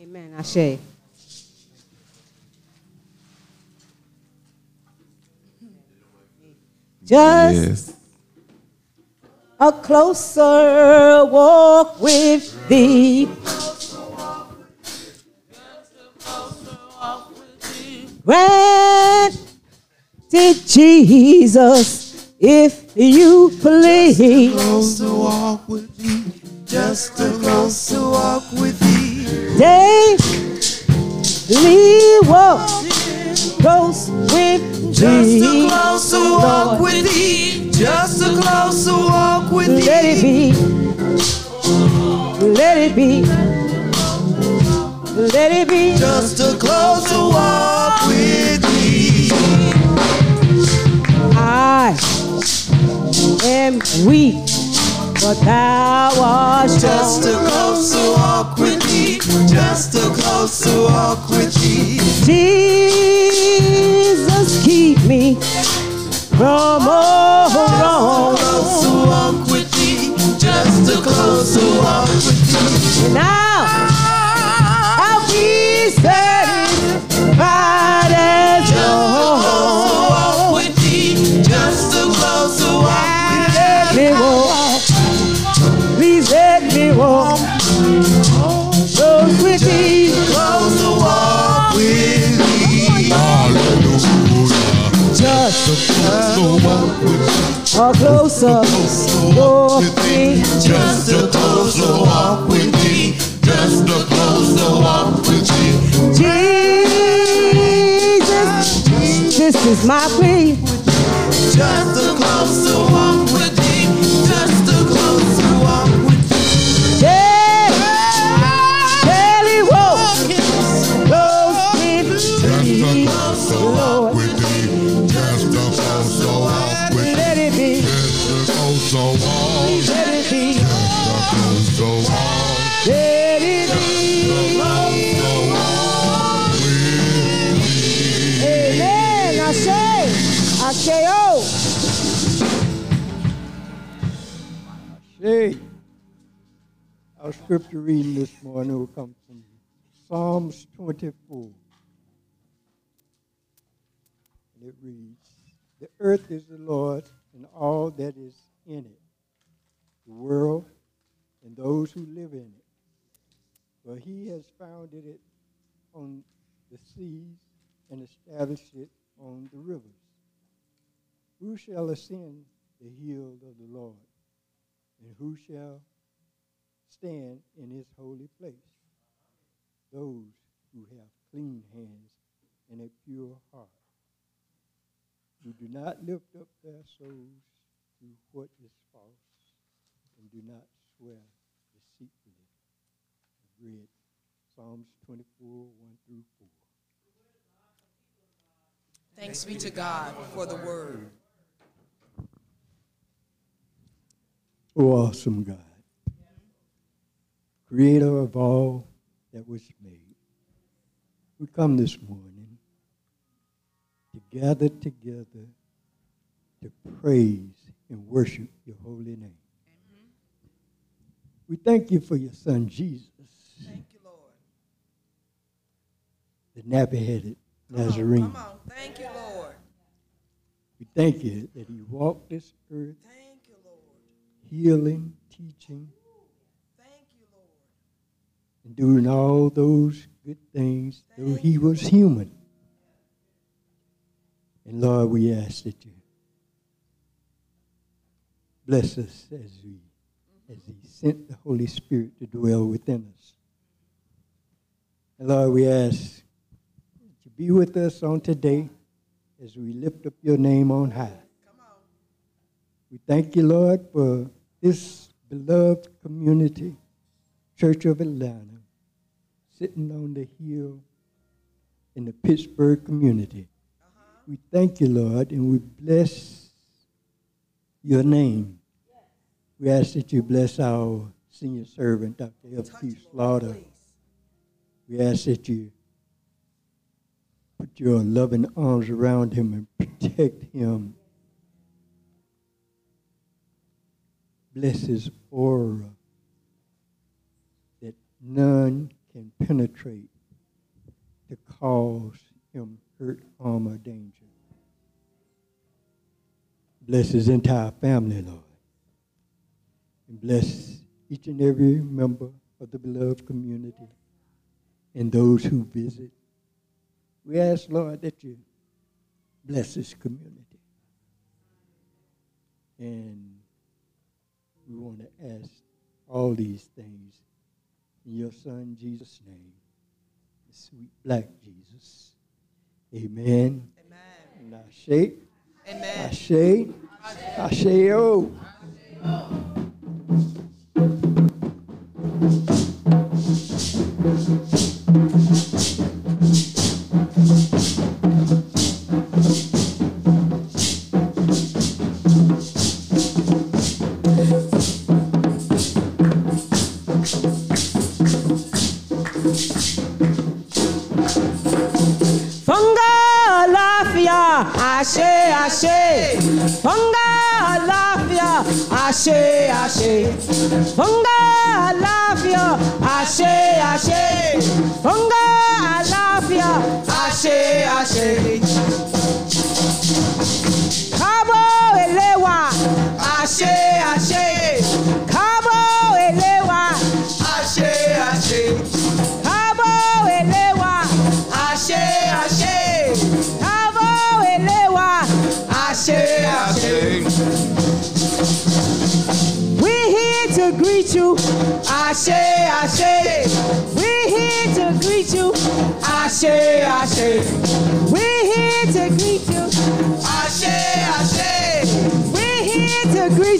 Amen. Ashe. Just Yes. a closer walk with thee. Granted, Jesus, if you please. Closer walk with thee. Just a closer walk with thee. Daily walk close with Just a thee. closer walk with thee. Just a closer walk with Let it be. Let it be. Let it be. Just a closer walk with thee. I am weak, but thou art Just a closer walk with thee. Just a closer walk with thee. Jesus, keep me from all wrong. Closer walk with thee. Just a closer walk with thee. A closer walk with thee. Just a closer walk with thee. Just a closer walk with thee. Jesus, this is my plea. Just a closer walk with thee. Scripture reading this morning will come from Psalms 24. And it reads, The earth is the Lord's and all that is in it, the world and those who live in it. For he has founded it on the seas and established it on the rivers. Who shall ascend the hill of the Lord? And who shall stand in his holy place? Those who have clean hands and a pure heart, who do not lift up their souls to what is false, and do not swear deceitfully. I've read Psalms 24, 1 through 4. Thanks be to God for the word. Oh, awesome God, creator of all that was made, we come this morning to gather together to praise and worship your holy name. We thank you for your son Jesus, Thank you, Lord. the nappy-headed Come on, Nazarene. Come on. Thank you, Lord. We thank you that he walked this earth Thank you, Lord. healing, teaching, Thank you, Lord. And doing all those good things, though he was human. And Lord, we ask that you bless us as we as he sent the Holy Spirit to dwell within us. And Lord, we ask that you be with us on today as we lift up your name on high. We thank you, Lord, for this beloved community, Church of Atlanta, sitting on the hill in the Pittsburgh community. We thank you, Lord, and we bless your name. We ask that you bless our senior servant, Dr. F.P. Slaughter. please. We ask that you put your loving arms around him and protect him. Bless his aura none can penetrate to cause him hurt, harm, or danger. Bless his entire family, Lord. And bless each and every member of the beloved community and those who visit. We ask, Lord, that you bless this community. And we want to ask all these things in your Son, Jesus' name, the sweet black Jesus. Amen. Amen. And I Amen. shake, I say, oh. Funga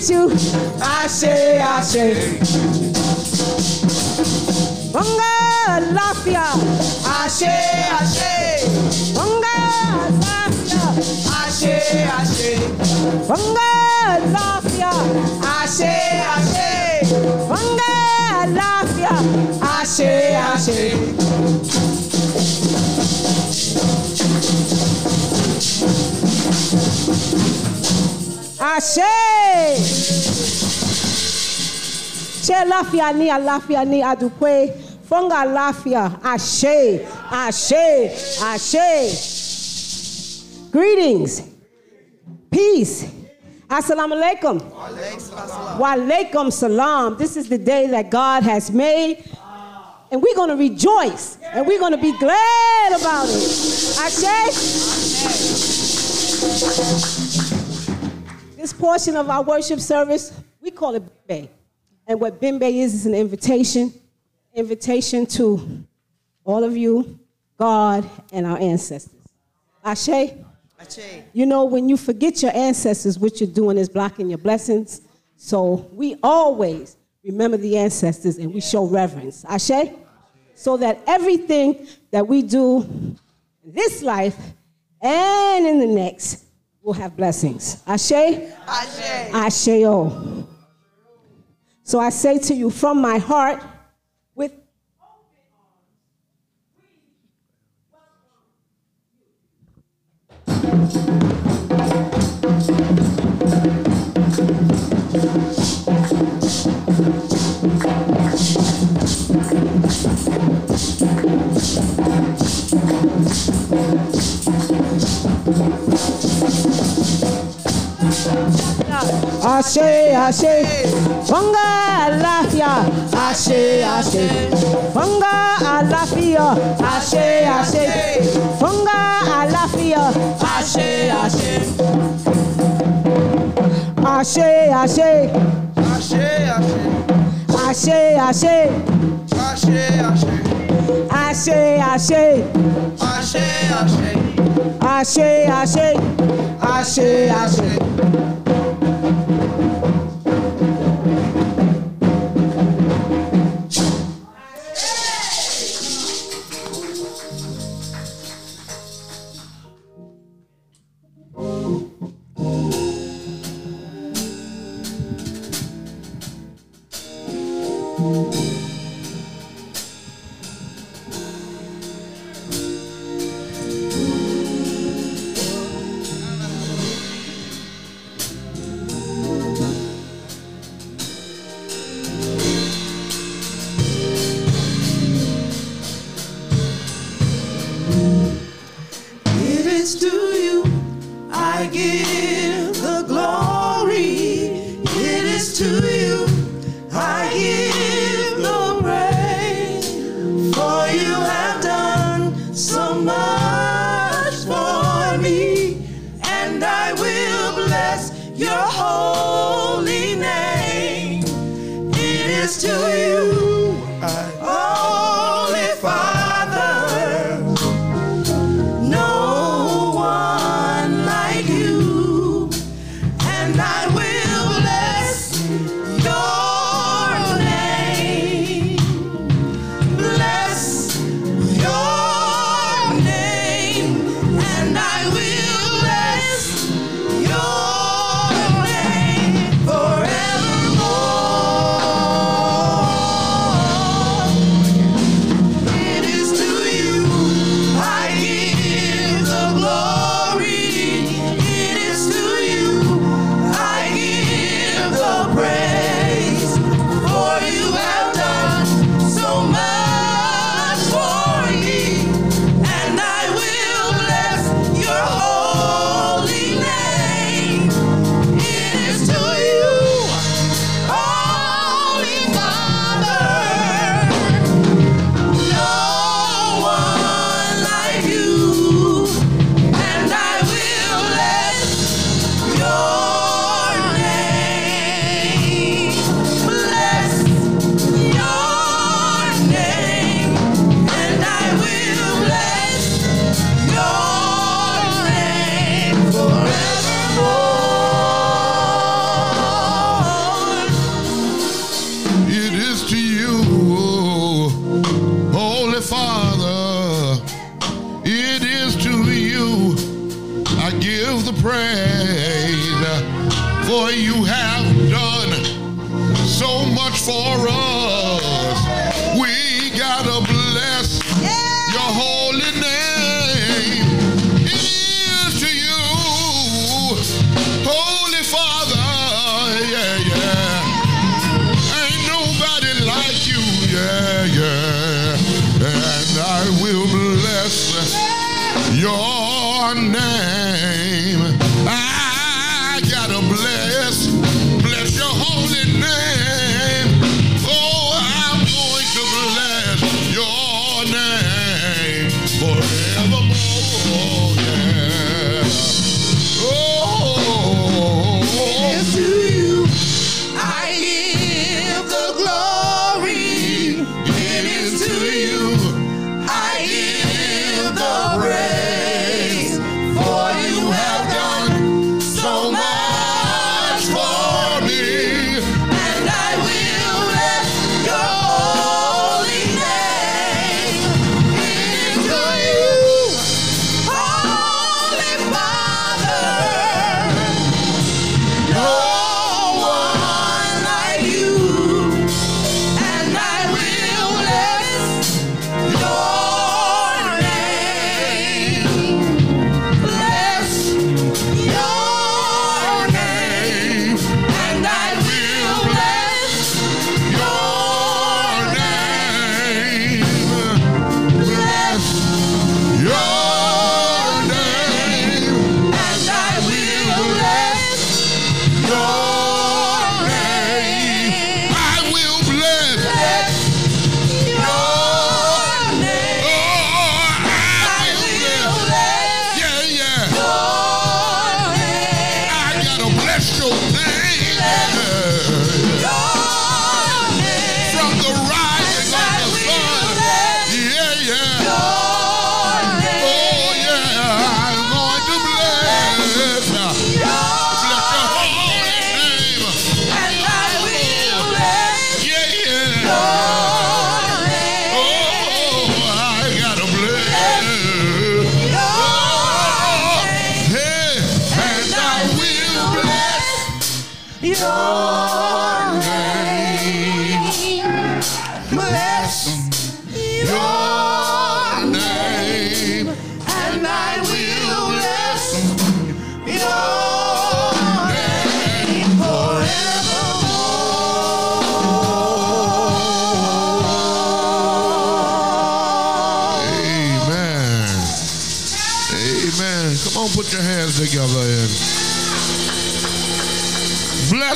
greet you. ashe, ashe. Bunga lafia. Ashe, ashe, Bunga lafia. ashe, ashe, Bunga lafia. ashe, ashe, Bunga lafia. ashe, ashe. Ashe. Ṣé láfíà ní àláfíà ní àdúpẹ́ fọ́ngà láfíà àṣẹ àṣẹ àṣẹ. Greetings, peace, assalamu alaikum. Wa alaikum salam. This is the day that God has made. And we're going to rejoice and we're going to be glad about it. Ashe. This portion of our worship service, we call it Bimbe. And what Bimbe is, is an invitation, invitation to all of you, God, and our ancestors. Ashe, Ashe. you know, when you forget your ancestors, what you're doing is blocking your blessings. So we always remember the ancestors and we show reverence. Ashe? So that everything that we do in this life and in the next will have blessings. Ashe? Ashe. Asheo. So I say to you from my heart, Ashe, Ashe, Funga Alafia, Ashe, Ashe, Funga Alafia, Ashe, Ashe, Funga Alafia, Ashe, ashe, Ashe, Ashe, ashe, ashe, Ashe, Ashe, ashe, ashe, Ashe, Ashe, ashe, ashe, Ashe, Ashe, Ashe,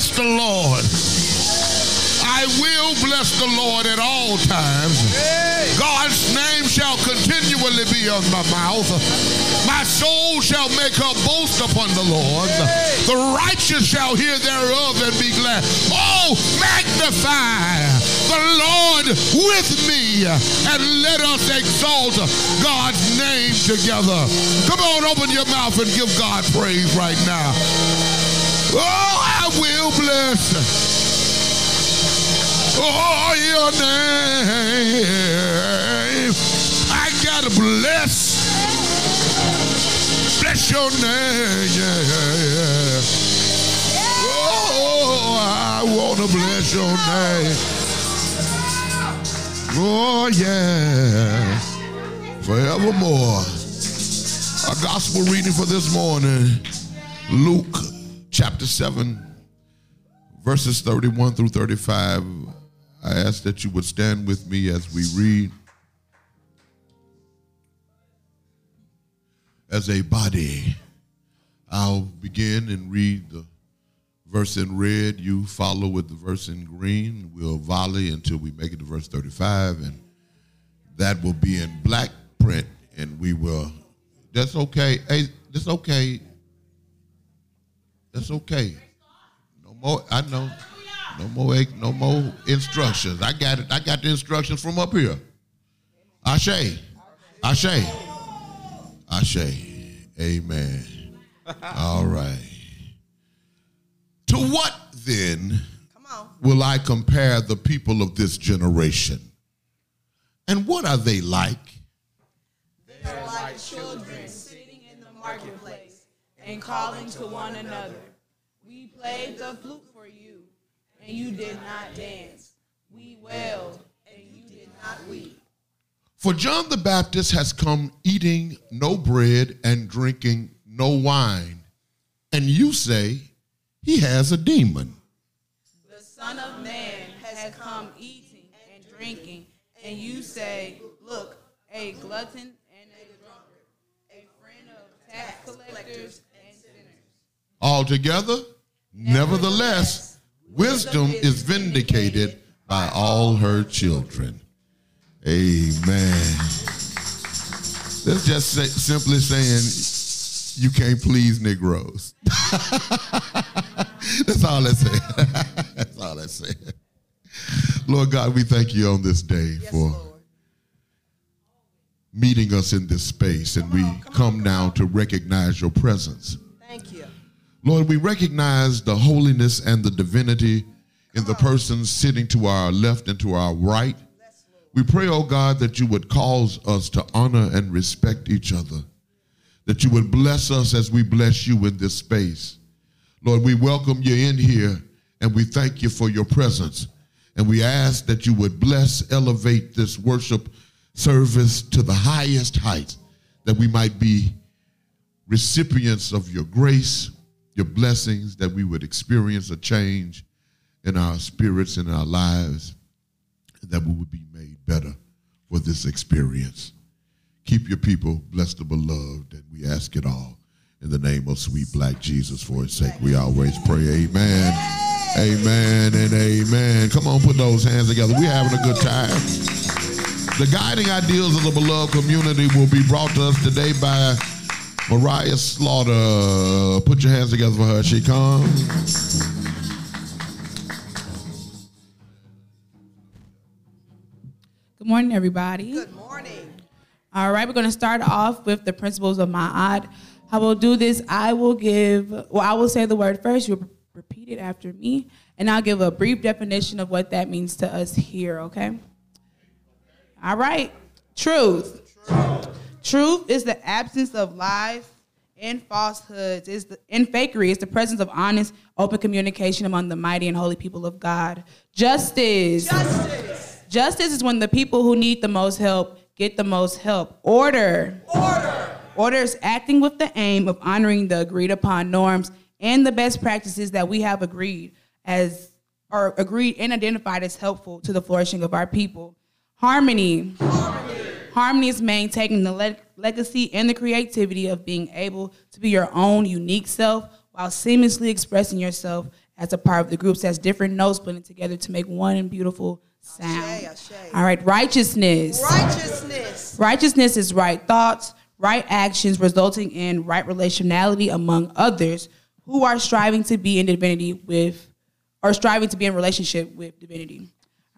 bless the Lord. I will bless the Lord at all times. God's name shall continually be on my mouth. My soul shall make her boast upon the Lord. The righteous shall hear thereof and be glad. Oh, magnify the Lord with me and let us exalt God's name together. Come on, open your mouth and give God praise right now. Oh, I will bless. Oh, your name. I gotta bless. Bless your name. Oh, I wanna bless your name. Oh, yeah. Forevermore. A gospel reading for this morning, Luke chapter 7, verses 31 through 35. I ask that you would stand with me as we read. As a body, I'll begin and read the verse in red. You follow with the verse in green. We'll volley until we make it to verse 35, and that will be in black print, and we will. That's okay. Hey, that's okay. That's okay. No more. I know. No more. No more instructions. I got it. I got the instructions from up here. Ashe. Ashe. Ashe. Amen. All right. To what then will I compare the people of this generation? And what are they like? They're like children sitting in the marketplace and calling to one another. We played the flute for you, and you did not dance. We wailed, and you did not weep. For John the Baptist has come eating no bread and drinking no wine, and you say he has a demon. The Son of Man has come eating and drinking, and you say, Look, a glutton and a drunkard, a friend of tax collectors. Altogether, nevertheless, wisdom is vindicated by all her children. Amen. That's just say, simply saying you can't please Negroes. That's all I said. That's all I said. Lord God, we thank you on this day for meeting us in this space, and we come now to recognize your presence. Thank you. Lord, we recognize the holiness and the divinity in the persons sitting to our left and to our right. We pray, oh God, that you would cause us to honor and respect each other, that you would bless us as we bless you in this space. Lord, we welcome you in here and we thank you for your presence. And we ask that you would bless, elevate this worship service to the highest heights, that we might be recipients of your grace, your blessings, that we would experience a change in our spirits and our lives, that we would be made better for this experience. Keep your people blessed and beloved, and we ask it all in the name of sweet black Jesus for his sake. We always pray, Amen. Amen and amen. Come on, put those hands together. We're having a good time. The guiding ideals of the beloved community will be brought to us today by Mariah Slaughter. Put your hands together for her. She comes. Good morning, everybody. Good morning. All right, we're going to start off with the principles of Ma'at. How we'll do this, I will give, well, I will say the word first, you'll repeat it after me, and I'll give a brief definition of what that means to us here, okay? All right, truth. Truth, is the absence of lies and falsehoods. Is the and fakery is the presence of honest, open communication among the mighty and holy people of God. Justice. Justice. Justice is when the people who need the most help get the most help. Order. Order. Order is acting with the aim of honoring the agreed upon norms and the best practices that we have agreed as or agreed and identified as helpful to the flourishing of our people. Harmony. Harmony, is maintaining the le- legacy, and the creativity of being able to be your own unique self while seamlessly expressing yourself as a part of the groups as different notes blended together to make one beautiful sound. Ashe, ashe. All right, righteousness. Righteousness. Righteousness is right thoughts, right actions, resulting in right relationality among others who are striving to be in divinity with, or striving to be in relationship with divinity.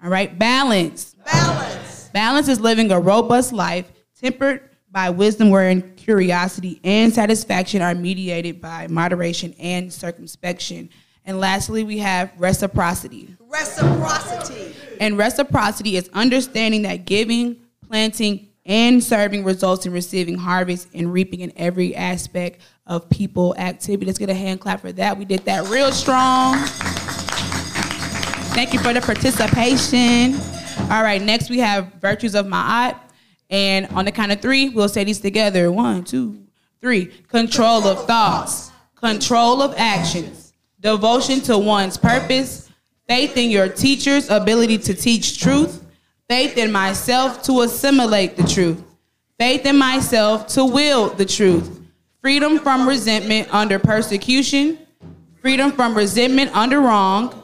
All right, balance. Balance. Balance is living a robust life tempered by wisdom, wherein curiosity and satisfaction are mediated by moderation and circumspection. And lastly, we have reciprocity. Reciprocity. And reciprocity is understanding that giving, planting, and serving results in receiving harvest and reaping in every aspect of people activity. Let's get a hand clap for that. We did that real strong. Thank you for the participation. All right, next we have virtues of Ma'at. And on the count of three, we'll say these together. One, two, three. Control of thoughts, control of actions, devotion to one's purpose, faith in your teacher's ability to teach truth, faith in myself to assimilate the truth, faith in myself to wield the truth, freedom from resentment under persecution, freedom from resentment under wrong,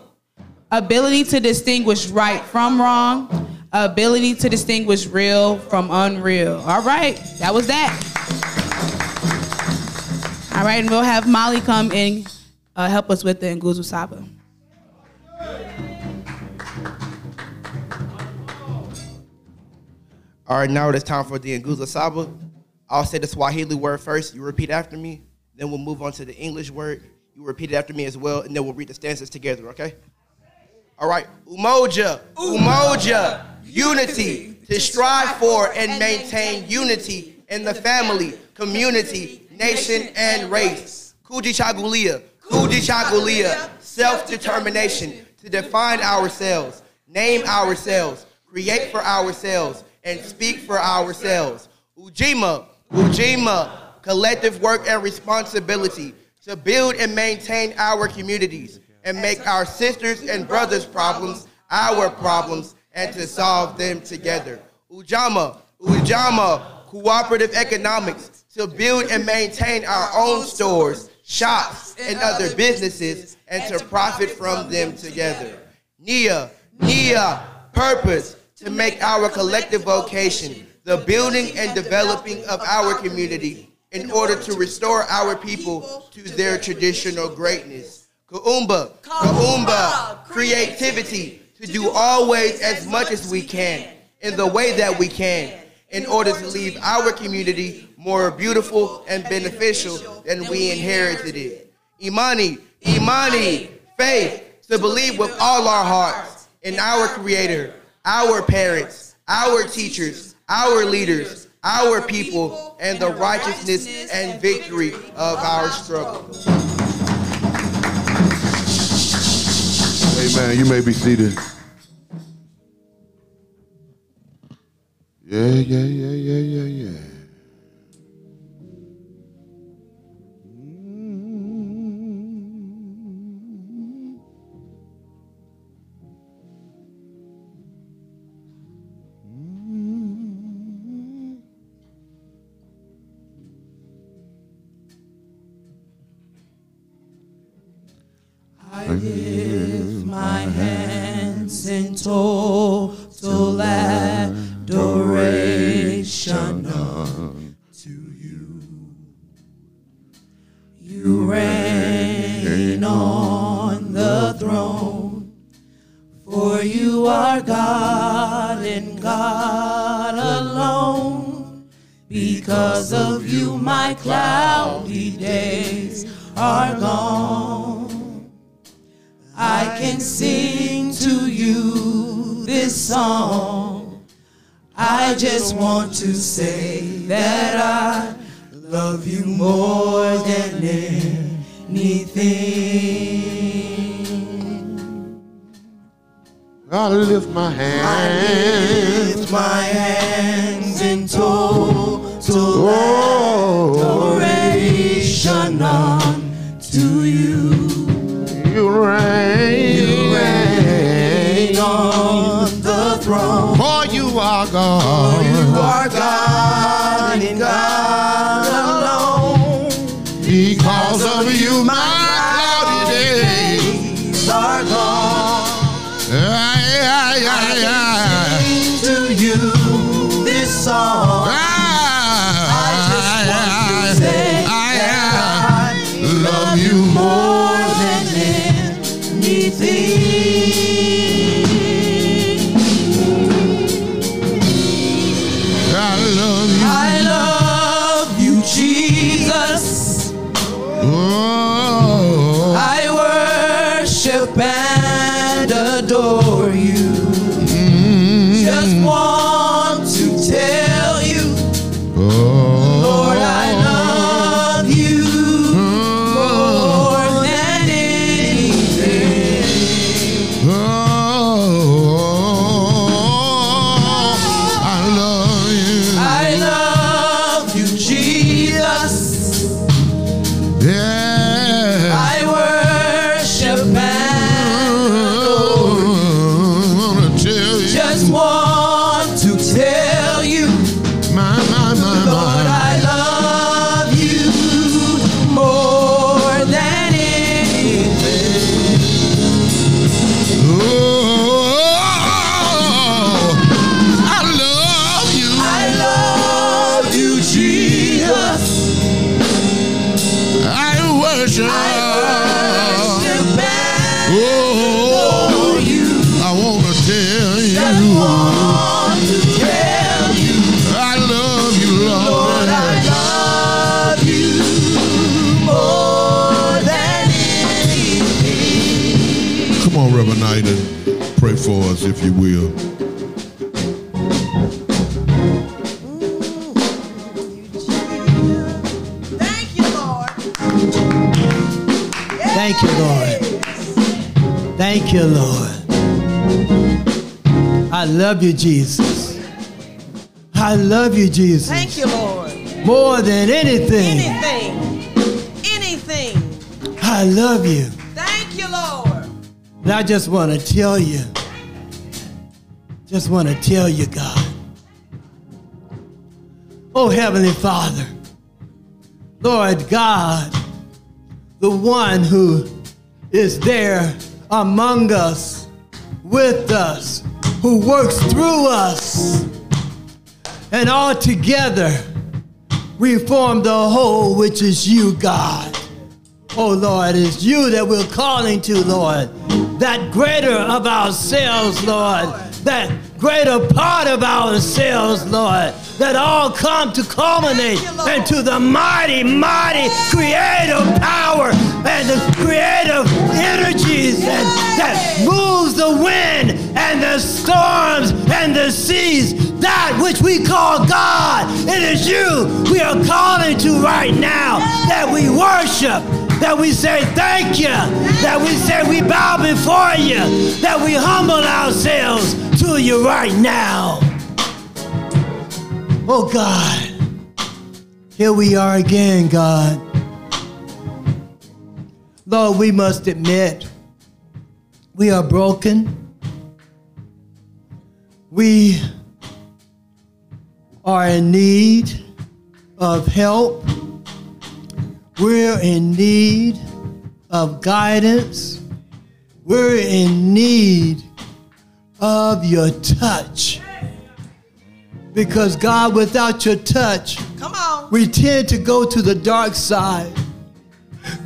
ability to distinguish right from wrong, ability to distinguish real from unreal. All right, that was that. All right, and we'll have Molly come and uh, help us with the Nguzo Saba. All right, now it's time for the Nguzo Saba. I'll say the Swahili word first. You repeat after me. Then we'll move on to the English word. You repeat it after me as well, and then we'll read the stanzas together, okay? All right. Umoja, umoja, unity, to strive for and maintain unity in the family, community, nation, and race. Kujichagulia, kujichagulia, self-determination, to define ourselves, name ourselves, create for ourselves, and speak for ourselves. Ujima, Ujima, collective work and responsibility to build and maintain our communities and make our sisters and brothers' problems our problems and to solve them together. Ujamaa, Ujamaa, cooperative economics to build and maintain our own stores, shops, and other businesses and to profit from them together. Nia, Nia, purpose to make our collective vocation the building and developing of our community in order to restore our people to their traditional greatness. Kuumba, Kuumba, creativity. To do always as much as we can in the way that we can in order to leave our community more beautiful and beneficial than we inherited it. Imani, Imani, faith. To believe with all our hearts in our Creator, our parents, our teachers, our leaders, our people, and the righteousness and victory of our struggle. Amen. You may be seated. Yeah, yeah, yeah, yeah, yeah, yeah. I hands in total adoration unto you. You reign on the throne, for you are God and God alone. Because of you, my cloudy days are gone. I can sing to you this song. I just want to say that I love you more than anything. I lift my hands. I lift my hands in total Oh, adoration are God. You are God if you will. Thank you, Lord. Thank you, Lord. Thank you, Lord. I love you, Jesus. I love you, Jesus. Thank you, Lord. More than anything, Anything. Anything. I love you. Thank you, Lord. And I just want to tell you, just want to tell you, God. Oh, Heavenly Father, Lord God, the one who is there among us, with us, who works through us, and all together we form the whole, which is you, God. Oh Lord, it's you that we're calling to, Lord. That greater of ourselves, Lord. That greater part of ourselves, Lord. That all come to culminate into the mighty, mighty creative power and the creative energies that, that moves the wind and the storms and the seas. That which we call God. It is you we are calling to right now that we worship that we say thank you, that we say we bow before you, that we humble ourselves to you right now. Oh God, here we are again, God. Lord, we must admit we are broken. We are in need of help. We're in need of guidance. We're in need of your touch. Because, God, without your touch, Come on. we tend to go to the dark side.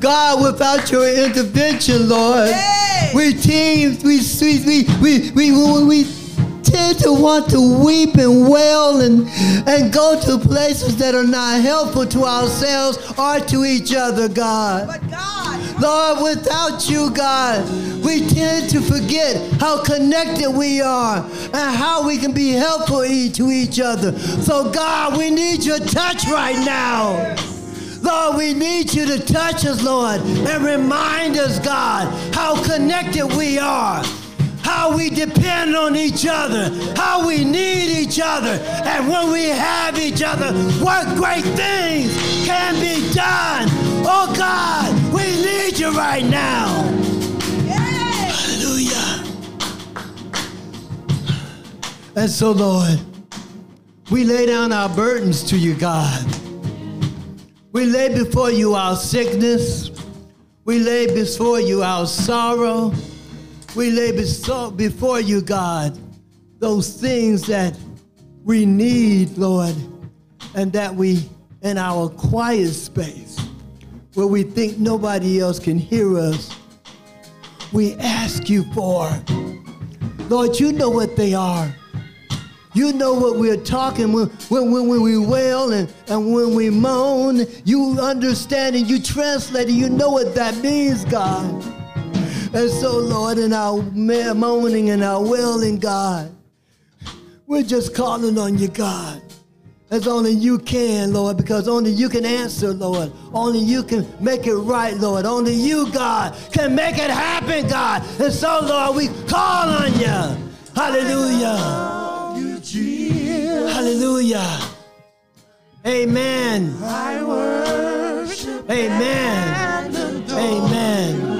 God, without your intervention, Lord, Hey! we tend, we, we, we, we, we, we tend to want to weep and wail and, and go to places that are not helpful to ourselves or to each other, God. But God, Lord, without you, God, we tend to forget how connected we are and how we can be helpful to each other. So, God, we need your touch right now. Lord, we need you to touch us, Lord, and remind us, God, how connected we are. How we depend on each other, how we need each other, and when we have each other, what great things can be done. Oh God, we need you right now. Hallelujah. And so, Lord, we lay down our burdens to you, God. We lay before you our sickness. We lay before you our sorrow. We lay before you, God, those things that we need, Lord, and that we, in our quiet space, where we think nobody else can hear us, we ask you for. Lord, you know what they are. You know what we're talking when, when, when, we wail and, and when we moan. You understand and you translate and you know what that means, God. And so, Lord, in our moaning and our wailing, God, we're just calling on you, God. as only you can, Lord, because only you can answer, Lord. Only you can make it right, Lord. Only you, God, can make it happen, God. And so, Lord, we call on you. Hallelujah. Hallelujah. Amen. I worship Amen. Amen.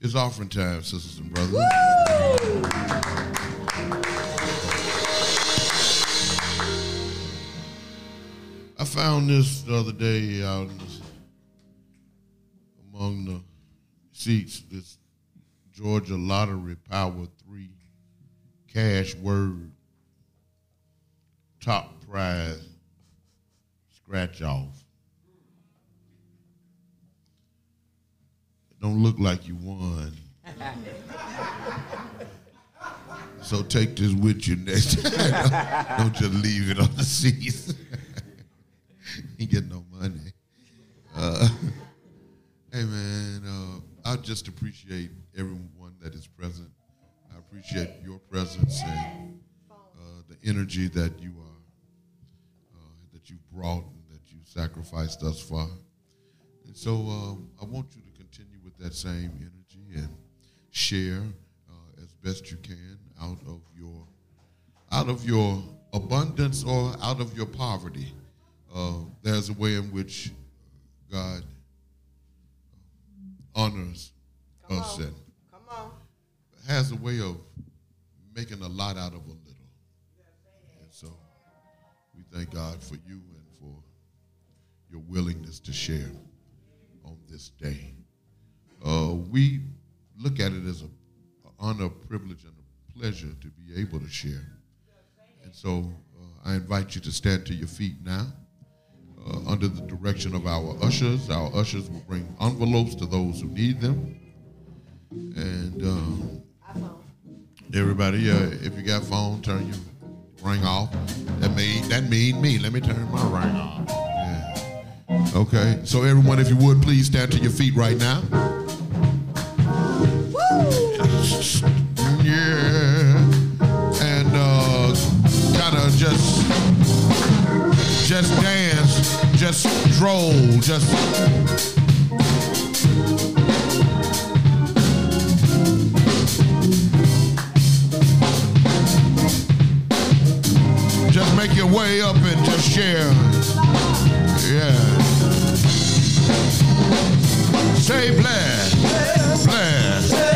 It's offering time, sisters and brothers. I found this the other day out in the, among the seats. This Georgia Lottery Power Three cash word top prize scratch off. Don't look like you won. So take this with you next time. Don't just leave it on the seats. you get no money. Uh, hey man, uh, I just appreciate everyone that is present. I appreciate your presence and uh, the energy that you are, uh, that you brought and that you sacrificed thus far. And so um, I want you to that same energy and share uh, as best you can out of your out of your abundance or out of your poverty. Uh, there's a way in which God honors Come us on. and Come on. has a way of making a lot out of a little. And so we thank God for you and for your willingness to share on this day. Uh, we look at it as an honor, privilege, and a pleasure to be able to share. And so uh, I invite you to stand to your feet now. Uh, under the direction of our ushers, our ushers will bring envelopes to those who need them. And um, everybody, uh, if you got phone, turn your ring off. That mean that mean me. Let me turn my ring off. Okay. So everyone, if you would please stand to your feet right now. Yeah. And uh, kind just just dance, just stroll, just just make your way up and just share. Yeah. Say bless, bless,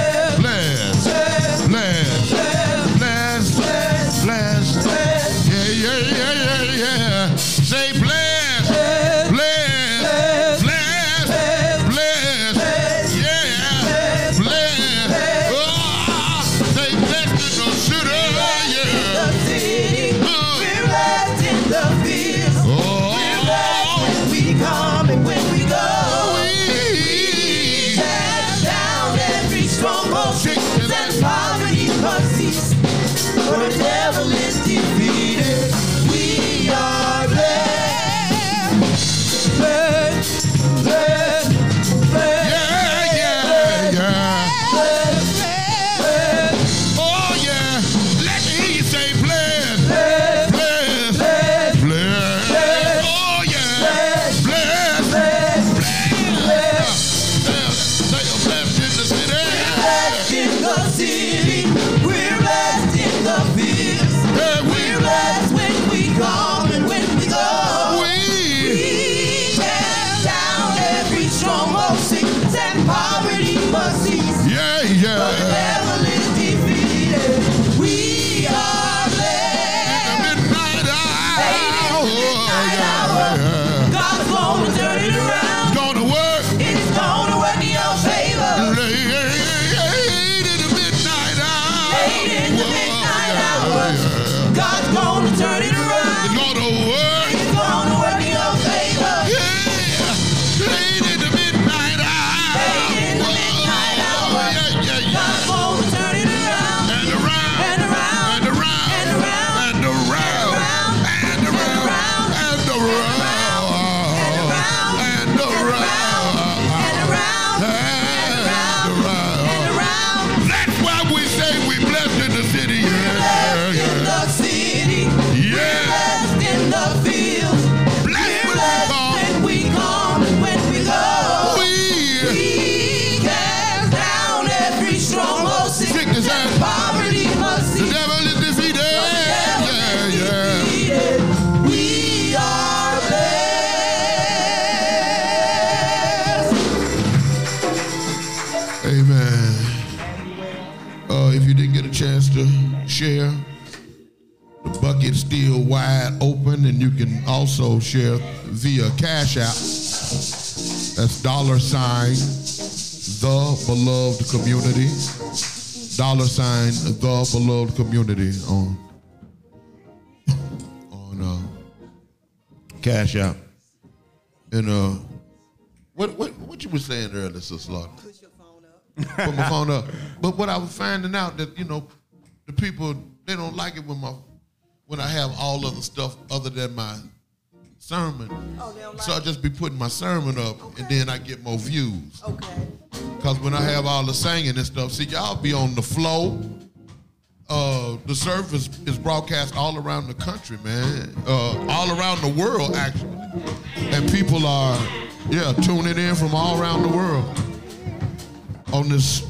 also share via Cash App. That's dollar sign the beloved community. Dollar sign the beloved community on on uh, Cash App. And uh, what what what you were saying earlier, Sister Slaughter? Push your phone up. put my phone up. But what I was finding out that you know, the people they don't like it when my when I have all other stuff other than my sermon. Oh, don't So I like just be putting my sermon up, and then I get more views. Okay. Cause when I have all the singing and stuff, see y'all be on the flow. Uh, the service is broadcast all around the country, man. Uh, all around the world, actually, and people are, yeah, tuning in from all around the world on this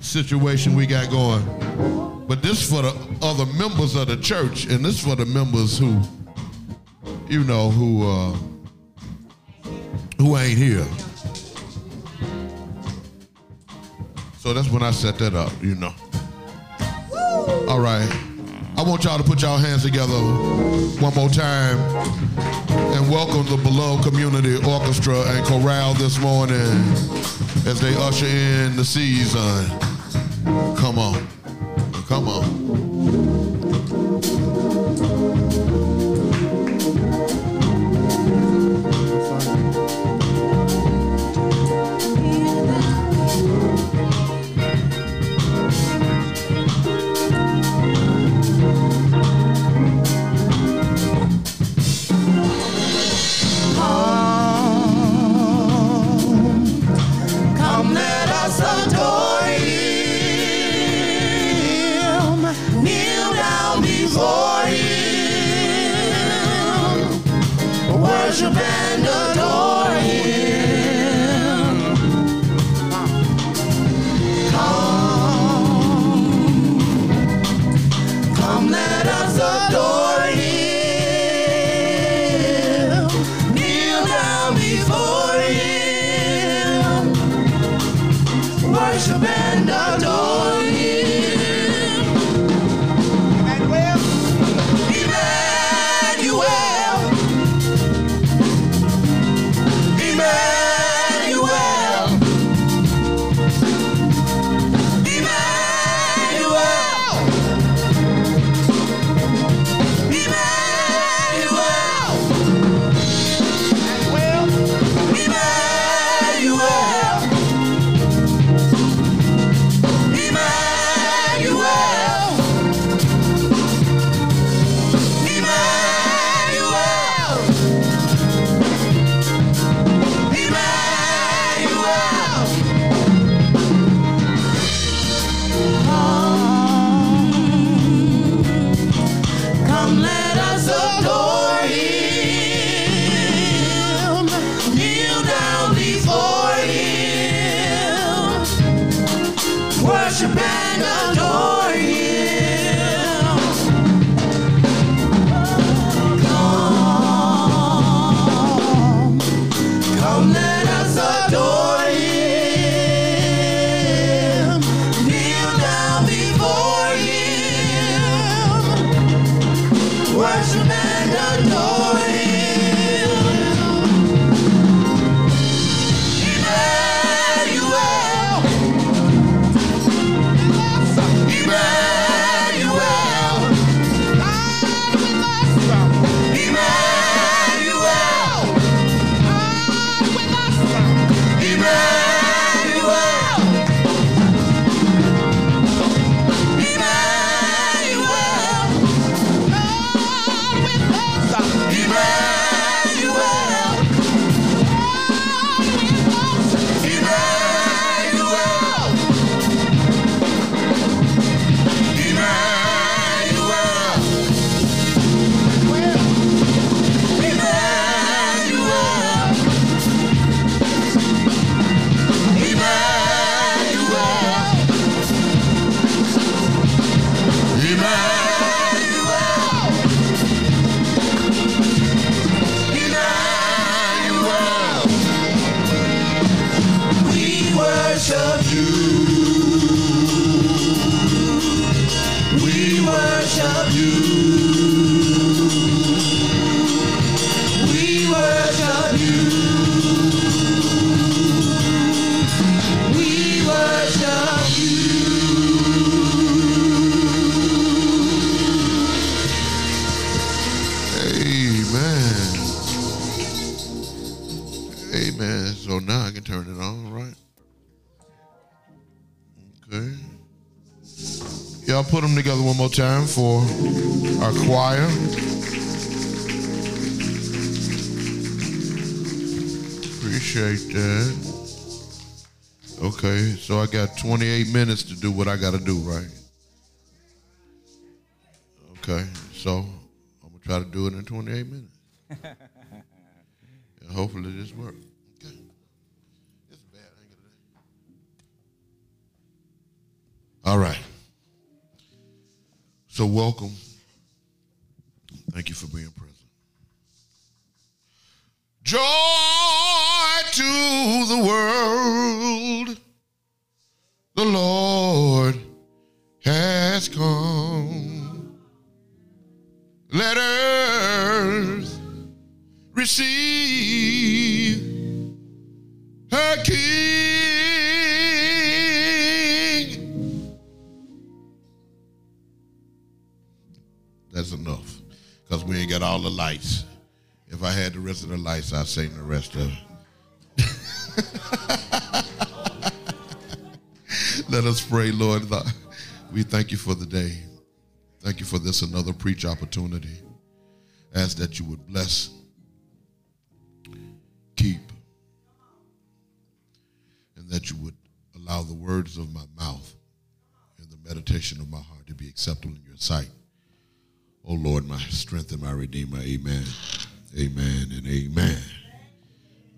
situation we got going. But this for the other members of the church, and this for the members who, you know, who uh, who ain't here. So that's when I set that up, you know. All right. I want y'all to put y'all hands together one more time and welcome the beloved community orchestra and chorale this morning as they usher in the season. Come on. Come on. Time for our choir. Appreciate that. Okay, so I got 28 minutes to do what I got to do, right? Okay, so I'm gonna try to do it in 28 minutes. and hopefully this works. Okay. It's bad. I ain't gonna- All right. So welcome. Thank you for being present. Joy to the world. The Lord has come. Let earth receive her King. That's enough, because we ain't got all the lights. If I had the rest of the lights, I'd sing the rest of it. Let us pray, Lord. We thank you for the day. Thank you for this another preach opportunity. Ask that you would bless, keep, and that you would allow the words of my mouth and the meditation of my heart to be acceptable in your sight. Oh Lord, my strength and my redeemer. Amen. Amen and amen.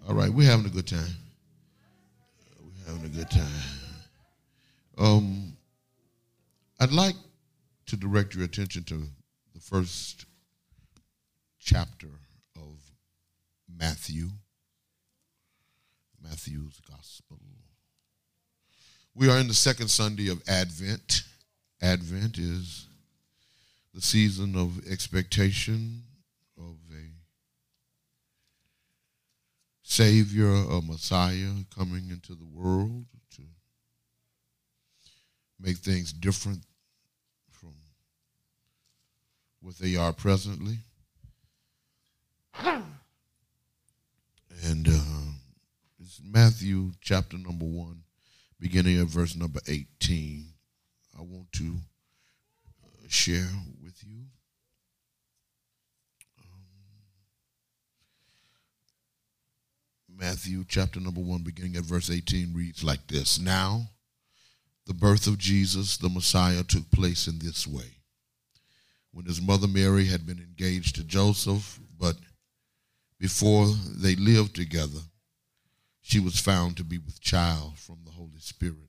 All right, we're having a good time. We're having a good time. Um, I'd like to direct your attention to the first chapter of Matthew, Matthew's Gospel. We are in the second Sunday of Advent. Advent is the season of expectation of a Savior, a Messiah coming into the world to make things different from what they are presently. And uh, it's Matthew chapter number one, beginning at verse number 18. I want to share with you. Um, Matthew chapter number 1, beginning at verse 18, reads like this Now, the birth of Jesus, the Messiah, took place in this way. When his mother Mary had been engaged to Joseph, but before they lived together, she was found to be with child from the Holy Spirit.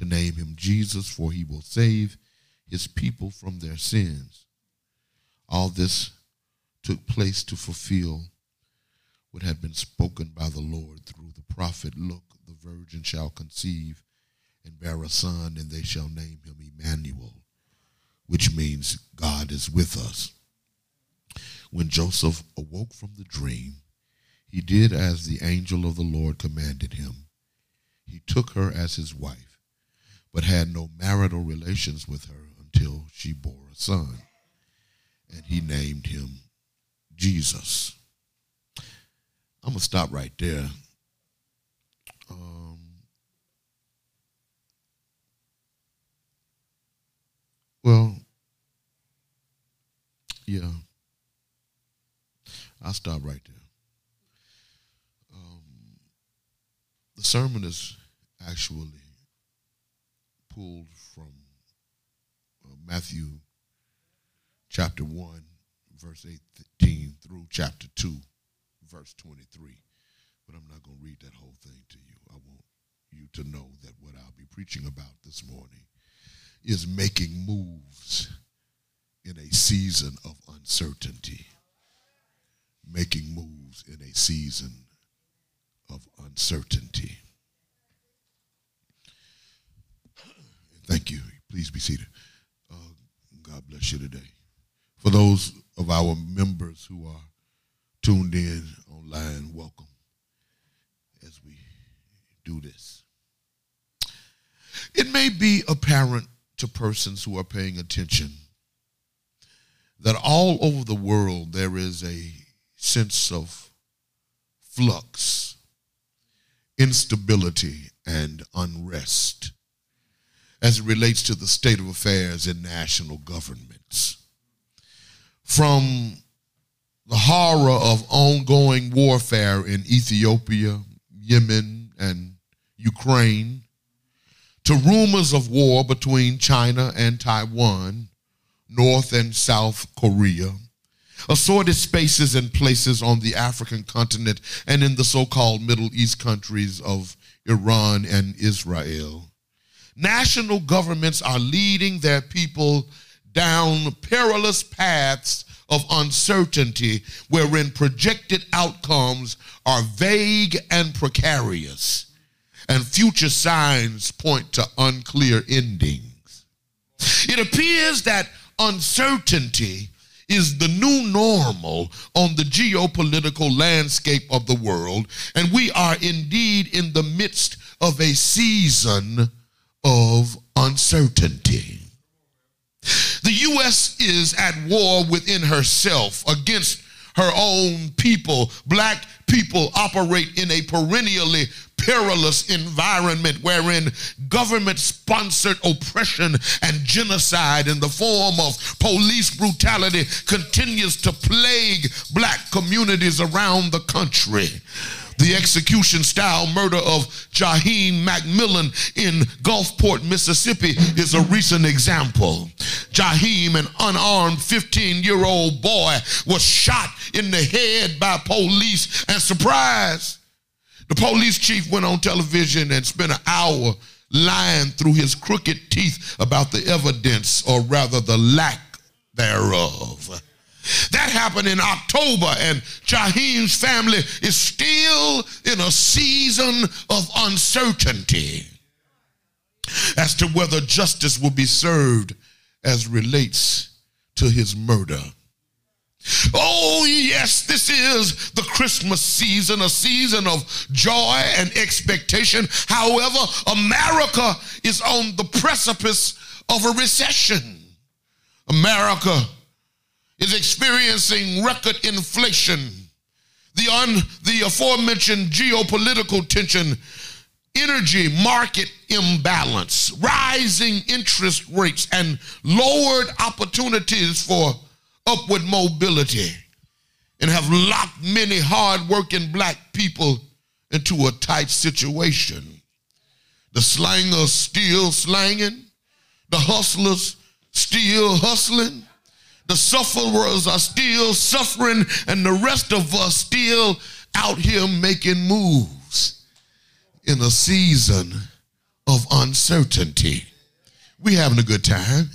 to name him Jesus, for he will save his people from their sins. All this took place to fulfill what had been spoken by the Lord through the prophet Look, the virgin shall conceive and bear a son, and they shall name him Emmanuel, which means God is with us. When Joseph awoke from the dream, he did as the angel of the Lord commanded him. He took her as his wife, but had no marital relations with her until she bore a son, and he named him Jesus. I'm gonna stop right there. Um, well, yeah, I'll stop right there. Um, the sermon is actually pulled from uh, Matthew chapter 1, verse 18 through chapter 2 verse 23. But I'm not going to read that whole thing to you. I want you to know that what I'll be preaching about this morning is making moves in a season of uncertainty. making moves in a season of uncertainty. Thank you. Please be seated. Uh, God bless you today. For those of our members who are tuned in online, welcome as we do this. It may be apparent to persons who are paying attention that all over the world there is a sense of flux, instability, and unrest as it relates to the state of affairs in national governments. From the horror of ongoing warfare in Ethiopia, Yemen, and Ukraine, to rumors of war between China and Taiwan, North and South Korea, assorted spaces and places on the African continent and in the so called Middle East countries of Iran and Israel. National governments are leading their people down perilous paths of uncertainty wherein projected outcomes are vague and precarious, and future signs point to unclear endings. It appears that uncertainty is the new normal on the geopolitical landscape of the world, and we are indeed in the midst of a season of uncertainty. The U.S. is at war within herself against her own people. Black people operate in a perennially perilous environment wherein government sponsored oppression and genocide in the form of police brutality continues to plague black communities around the country. The execution style murder of Jaheim McMillan in Gulfport, Mississippi is a recent example. Jaheim, an unarmed 15 year old boy, was shot in the head by police and surprise. The police chief went on television and spent an hour lying through his crooked teeth about the evidence, or rather the lack thereof. That happened in October, and Jaheim's family is still in a season of uncertainty as to whether justice will be served as relates to his murder. Oh, yes, this is the Christmas season, a season of joy and expectation. However, America is on the precipice of a recession. America is experiencing record inflation. The, un, the aforementioned geopolitical tension, energy market imbalance, rising interest rates, and lowered opportunities for upward mobility, and have locked many hardworking black people into a tight situation. The slangers still slanging, the hustlers still hustling, the sufferers are still suffering, and the rest of us still out here making moves in a season of uncertainty. We having a good time.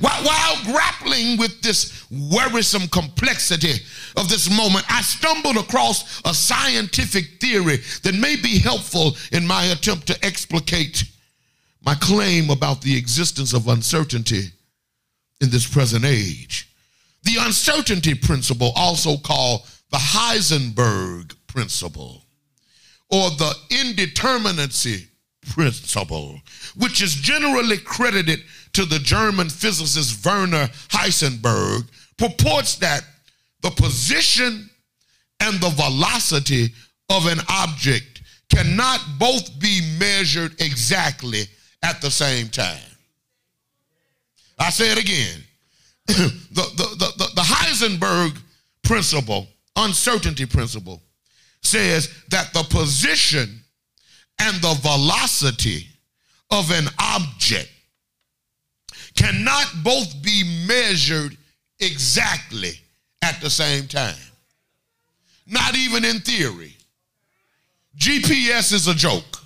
While, while grappling with this worrisome complexity of this moment, I stumbled across a scientific theory that may be helpful in my attempt to explicate my claim about the existence of uncertainty in this present age. The uncertainty principle, also called the Heisenberg principle, or the indeterminacy principle, which is generally credited to the German physicist Werner Heisenberg, purports that the position and the velocity of an object cannot both be measured exactly at the same time. I say it again. the, the, the, the, the Heisenberg principle, uncertainty principle, says that the position and the velocity of an object cannot both be measured exactly at the same time. Not even in theory. GPS is a joke.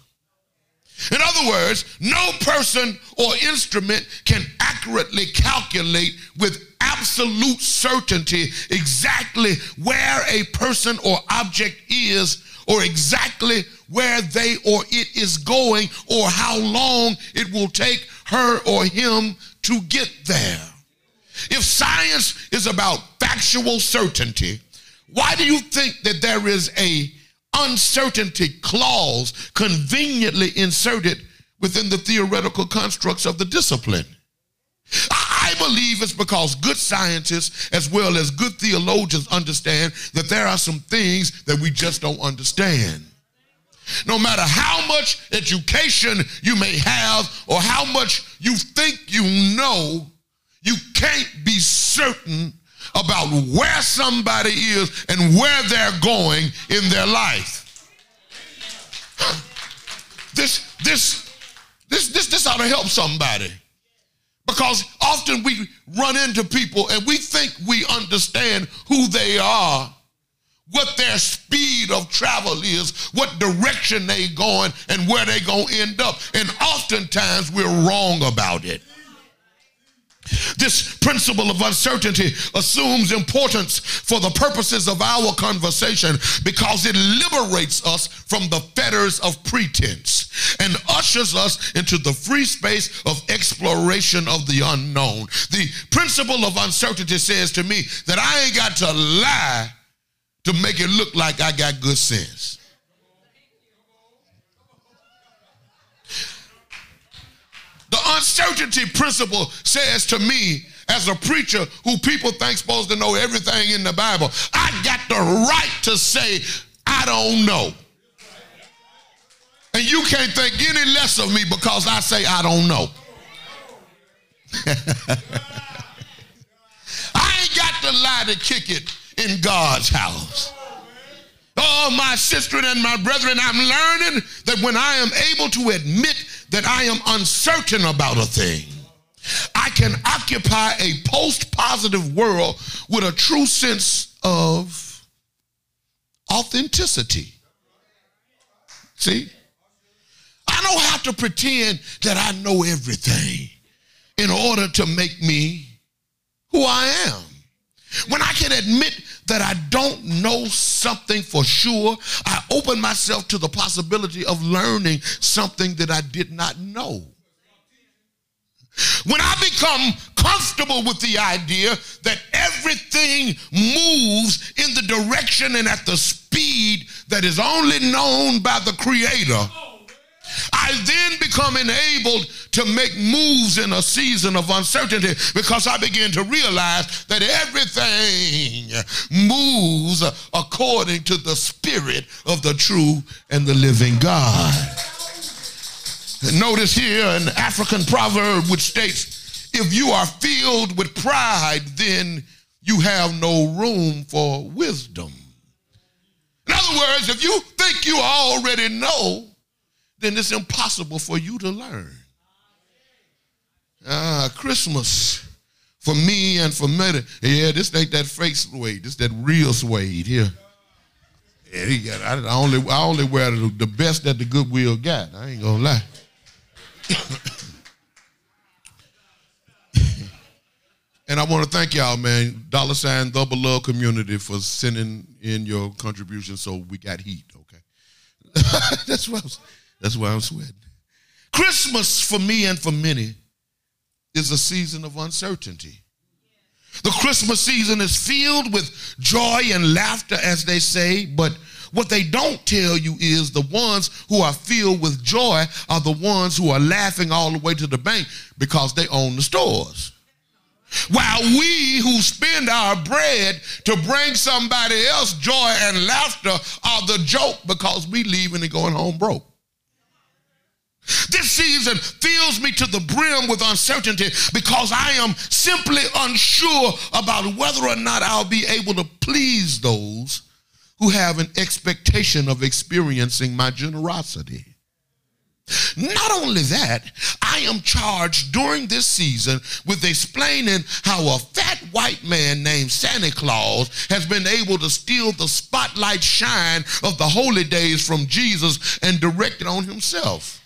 In other words, no person or instrument can accurately calculate with absolute certainty exactly where a person or object is or exactly where they or it is going or how long it will take her or him to get there. If science is about factual certainty, why do you think that there is a uncertainty clause conveniently inserted within the theoretical constructs of the discipline? I believe it's because good scientists as well as good theologians understand that there are some things that we just don't understand. No matter how much education you may have or how much you think you know, you can't be certain about where somebody is and where they're going in their life. This, this, this, this, this ought to help somebody. Because often we run into people and we think we understand who they are, what their speed of travel is, what direction they going, and where they going to end up. And oftentimes we're wrong about it. This principle of uncertainty assumes importance for the purposes of our conversation because it liberates us from the fetters of pretense and ushers us into the free space of exploration of the unknown. The principle of uncertainty says to me that I ain't got to lie to make it look like I got good sense. The uncertainty principle says to me, as a preacher who people think supposed to know everything in the Bible, I got the right to say, I don't know. And you can't think any less of me because I say I don't know. I ain't got the lie to kick it in God's house. Oh, my sister and my brethren, I'm learning that when I am able to admit that I am uncertain about a thing, I can occupy a post positive world with a true sense of authenticity. See? I don't have to pretend that I know everything in order to make me who I am. When I can admit that I don't know something for sure, I open myself to the possibility of learning something that I did not know. When I become comfortable with the idea that everything moves in the direction and at the speed that is only known by the Creator, I then become enabled to make moves in a season of uncertainty because I begin to realize that everything moves according to the spirit of the true and the living God. Notice here an African proverb which states, if you are filled with pride, then you have no room for wisdom. In other words, if you think you already know, then it's impossible for you to learn. Ah, Christmas for me and for many. Yeah, this ain't that fake suede. This that real suede here. Yeah, he got. I, I only I only wear the, the best that the Goodwill got. I ain't gonna lie. and I want to thank y'all, man. Dollar sign double love community for sending in your contribution so we got heat. Okay, that's what I'm, that's why I'm sweating. Christmas for me and for many is a season of uncertainty. The Christmas season is filled with joy and laughter, as they say, but what they don't tell you is the ones who are filled with joy are the ones who are laughing all the way to the bank because they own the stores. While we who spend our bread to bring somebody else joy and laughter are the joke because we leaving and going home broke. This season fills me to the brim with uncertainty because I am simply unsure about whether or not I'll be able to please those who have an expectation of experiencing my generosity. Not only that, I am charged during this season with explaining how a fat white man named Santa Claus has been able to steal the spotlight shine of the holy days from Jesus and direct it on himself.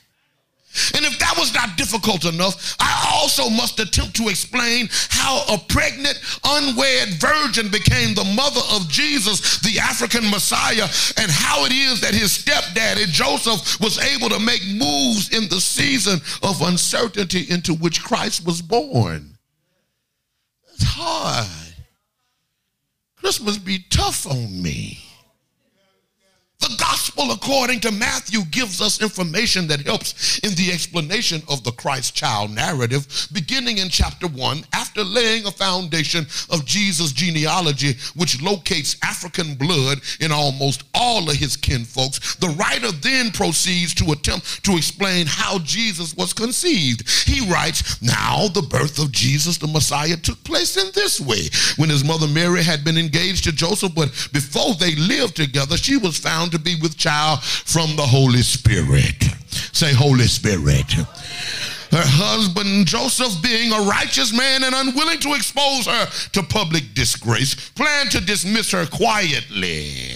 And if that was not difficult enough, I also must attempt to explain how a pregnant, unwed virgin became the mother of Jesus, the African Messiah, and how it is that his stepdaddy, Joseph, was able to make moves in the season of uncertainty into which Christ was born. It's hard. Christmas be tough on me. The gospel, according to Matthew, gives us information that helps in the explanation of the Christ child narrative, beginning in chapter 1, after laying a foundation of Jesus' genealogy, which locates African blood in almost all of his kinfolks. The writer then proceeds to attempt to explain how Jesus was conceived. He writes, Now the birth of Jesus, the Messiah, took place in this way. When his mother Mary had been engaged to Joseph, but before they lived together, she was found to be with child from the Holy Spirit. Say, Holy Spirit. Her husband Joseph, being a righteous man and unwilling to expose her to public disgrace, planned to dismiss her quietly.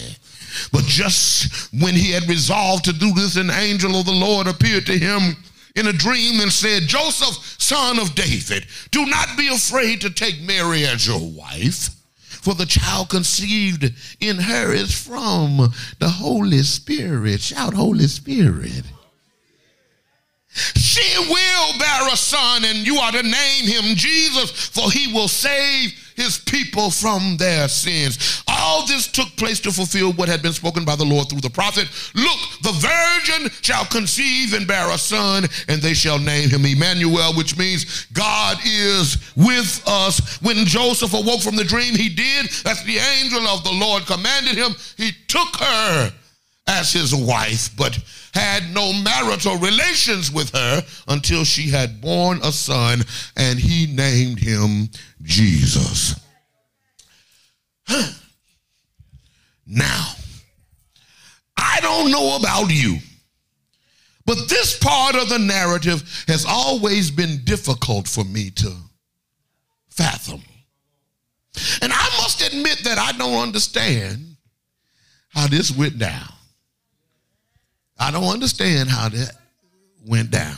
But just when he had resolved to do this, an angel of the Lord appeared to him in a dream and said, Joseph, son of David, do not be afraid to take Mary as your wife for the child conceived in her is from the Holy Spirit. Shout, Holy Spirit. She will bear a son, and you are to name him Jesus, for he will save his people from their sins. All this took place to fulfill what had been spoken by the Lord through the prophet. Look, the virgin shall conceive and bear a son, and they shall name him Emmanuel, which means God is with us. When Joseph awoke from the dream, he did as the angel of the Lord commanded him. He took her as his wife, but had no marital relations with her until she had born a son, and he named him Jesus. now, I don't know about you, but this part of the narrative has always been difficult for me to fathom. And I must admit that I don't understand how this went down. I don't understand how that went down.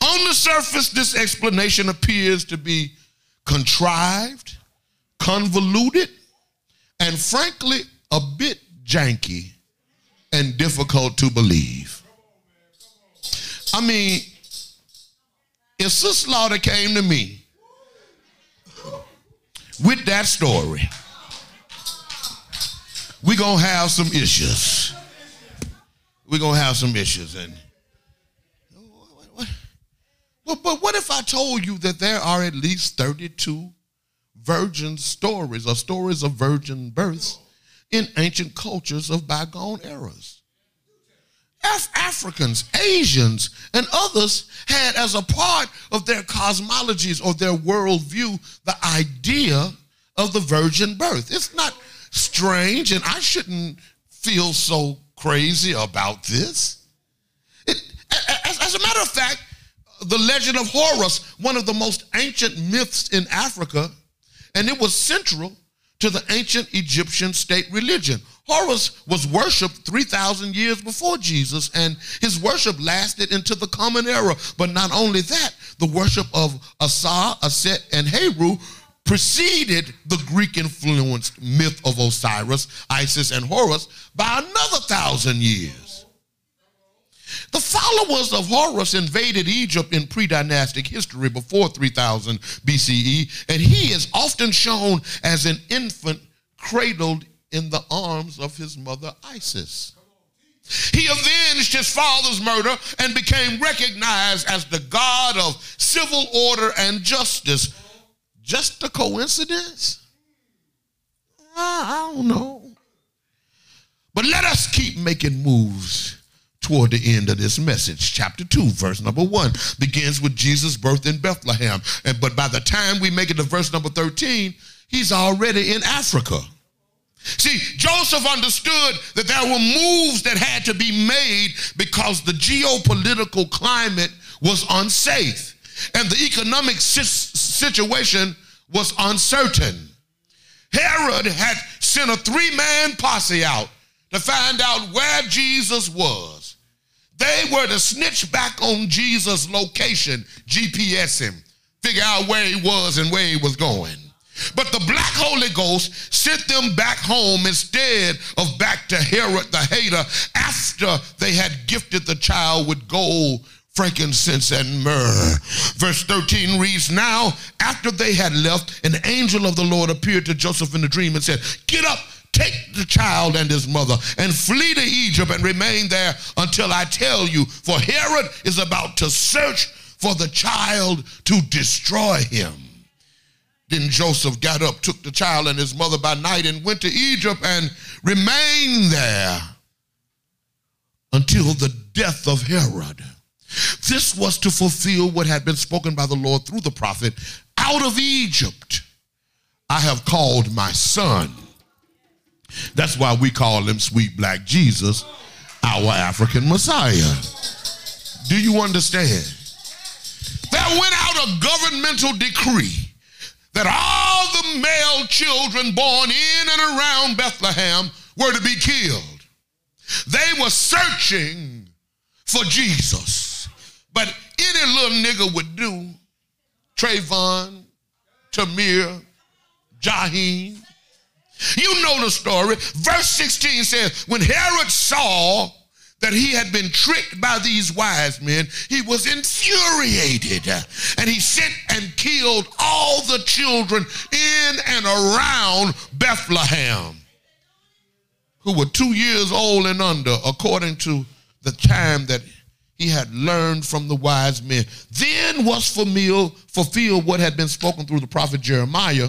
On the surface, this explanation appears to be contrived, convoluted, and frankly, a bit janky and difficult to believe. I mean, if Sister Slaughter came to me with that story, we're going to have some issues we're gonna have some issues. And but what if I told you that there are at least 32 virgin stories or stories of virgin births in ancient cultures of bygone eras? Af- Africans, Asians, and others had as a part of their cosmologies or their worldview the idea of the virgin birth. It's not strange, and I shouldn't feel so crazy about this. It, as, as a matter of fact, the legend of Horus, one of the most ancient myths in Africa, and it was central to the ancient Egyptian state religion. Horus was worshipped 3,000 years before Jesus, and his worship lasted into the Common Era. But not only that, the worship of Asar, Aset, and Heru preceded the Greek influenced myth of Osiris, Isis, and Horus by another thousand years. The followers of Horus invaded Egypt in pre dynastic history before 3000 BCE, and he is often shown as an infant cradled in the arms of his mother Isis. He avenged his father's murder and became recognized as the god of civil order and justice just a coincidence? Ah, I don't know. But let us keep making moves toward the end of this message. Chapter 2, verse number 1 begins with Jesus' birth in Bethlehem. And but by the time we make it to verse number 13, he's already in Africa. See, Joseph understood that there were moves that had to be made because the geopolitical climate was unsafe and the economic situation was uncertain. Herod had sent a three man posse out to find out where Jesus was. They were to snitch back on Jesus' location, GPS him, figure out where he was and where he was going. But the black Holy Ghost sent them back home instead of back to Herod the hater after they had gifted the child with gold, frankincense, and myrrh. Verse 13 reads Now, after they had left, an angel of the Lord appeared to Joseph in a dream and said, Get up, take the child and his mother, and flee to Egypt and remain there until I tell you, for Herod is about to search for the child to destroy him. Then Joseph got up, took the child and his mother by night, and went to Egypt and remained there until the death of Herod. This was to fulfill what had been spoken by the Lord through the prophet out of Egypt. I have called my son. That's why we call him sweet black Jesus, our African Messiah. Do you understand? There went out a governmental decree that all the male children born in and around Bethlehem were to be killed. They were searching for Jesus. Any little nigga would do, Trayvon, Tamir, Jaheem. You know the story. Verse 16 says, when Herod saw that he had been tricked by these wise men, he was infuriated. And he sent and killed all the children in and around Bethlehem who were two years old and under, according to the time that he had learned from the wise men. Then was fulfilled, what had been spoken through the prophet Jeremiah.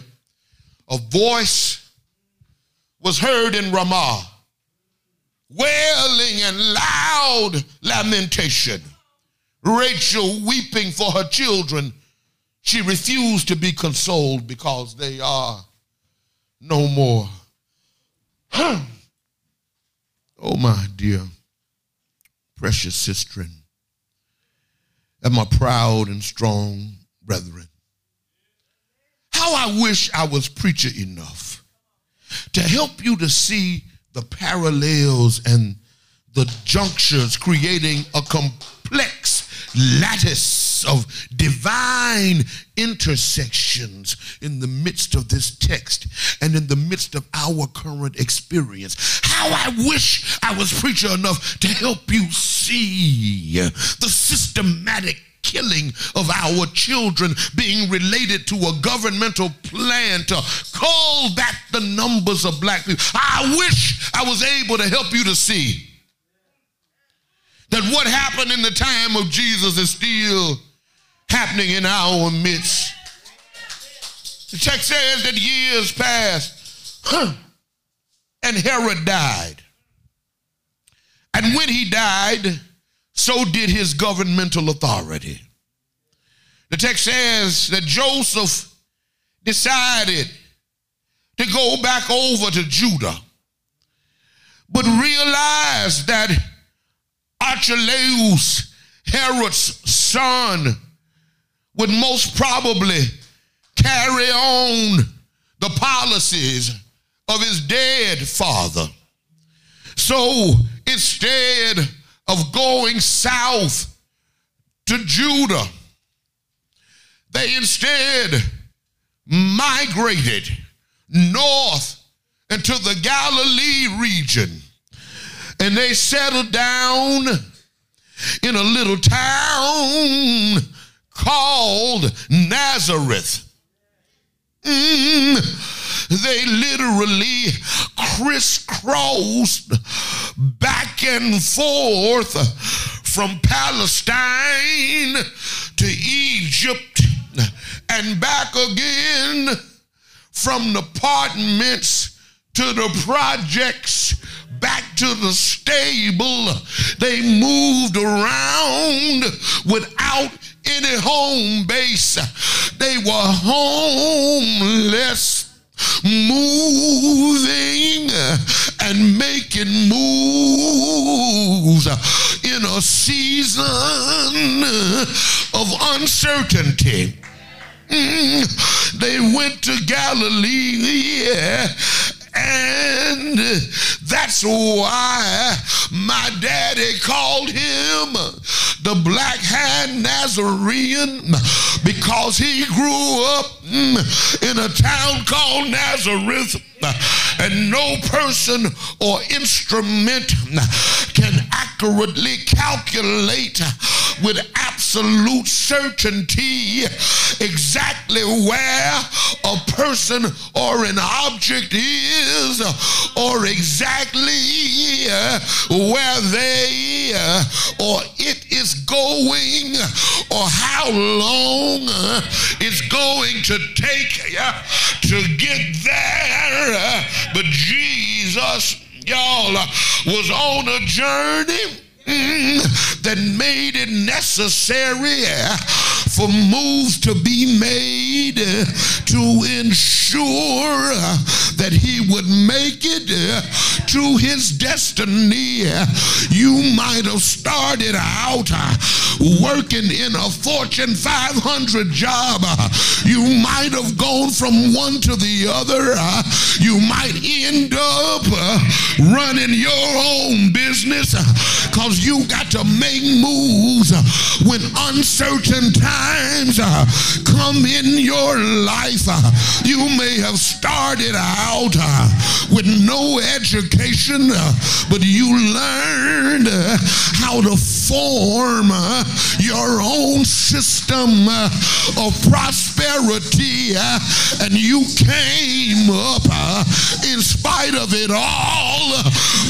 A voice was heard in Ramah wailing and loud lamentation. Rachel weeping for her children. She refused to be consoled because they are no more. oh, my dear, precious sister, and my proud and strong brethren. How I wish I was preacher enough to help you to see the parallels and the junctures, creating a complex lattice of divine intersections in the midst of this text and in the midst of our current experience. How I wish I was preacher enough to help you see the systematic killing of our children being related to a governmental plan to call back the numbers of black people. I wish I was able to help you to see that what happened in the time of Jesus is still happening in our midst. The text says that years passed and Herod died. And when he died, so did his governmental authority. The text says that Joseph decided to go back over to Judah, but realized that Archelaus, Herod's son, would most probably carry on the policies of his dead father. So instead of going south to Judah, they instead migrated north into the Galilee region and they settled down in a little town called Nazareth. Mm, they literally crisscrossed back and forth from Palestine to Egypt and back again from the apartments to the projects back to the stable. They moved around without any home base. They were homeless moving and making moves in a season of uncertainty. Mm, they went to Galilee, and that's why My daddy called him the black hand Nazarene because he grew up mm, in a town called Nazareth. And no person or instrument can accurately calculate with absolute certainty exactly where a person or an object is or exactly where they or it is going or how long it's going to take to get there. But Jesus, y'all, was on a journey mm, that made it necessary for moves to be made to ensure that he would make it to his destiny. You might have started out working in a Fortune 500 job. You might have gone from one to the other. You might end up running your own business because you got to make moves when uncertain times uh, come in your life. Uh, You may have started out uh, with no education, uh, but you learned uh, how to form uh, your own system of prosperity, and you came up in spite of it all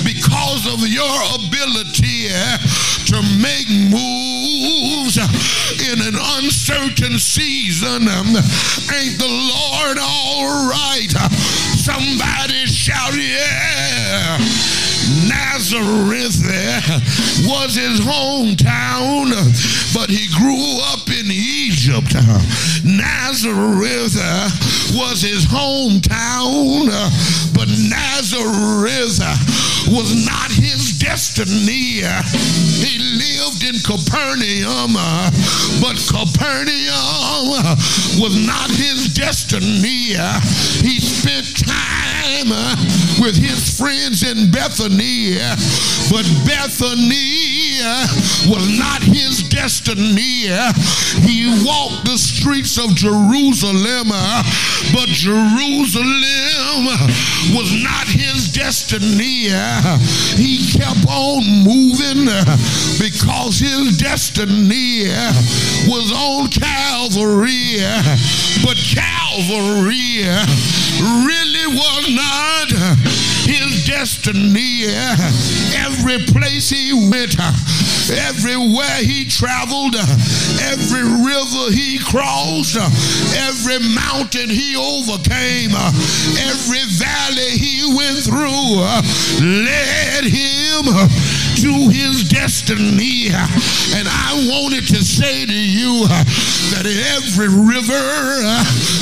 because of your ability to make moves in an uncertain season. Um, Ain't the Lord all right? Somebody shout, yeah. Nazareth was his hometown, but he grew up in Egypt. Nazareth was his hometown, but Nazareth was not his destiny. He lived in Capernaum, but Capernaum was not his destiny. He spent time uh, with his friends in Bethany, but Bethany uh, was not his destiny. He walked the streets of Jerusalem, uh, but Jerusalem was not his destiny. He kept on moving because his destiny was on Calvary, but Calvary really was destiny. Every place he went, everywhere he traveled, every river he crossed, every mountain he overcame, every valley he went through, led him to his destiny. And I wanted to say to you that every river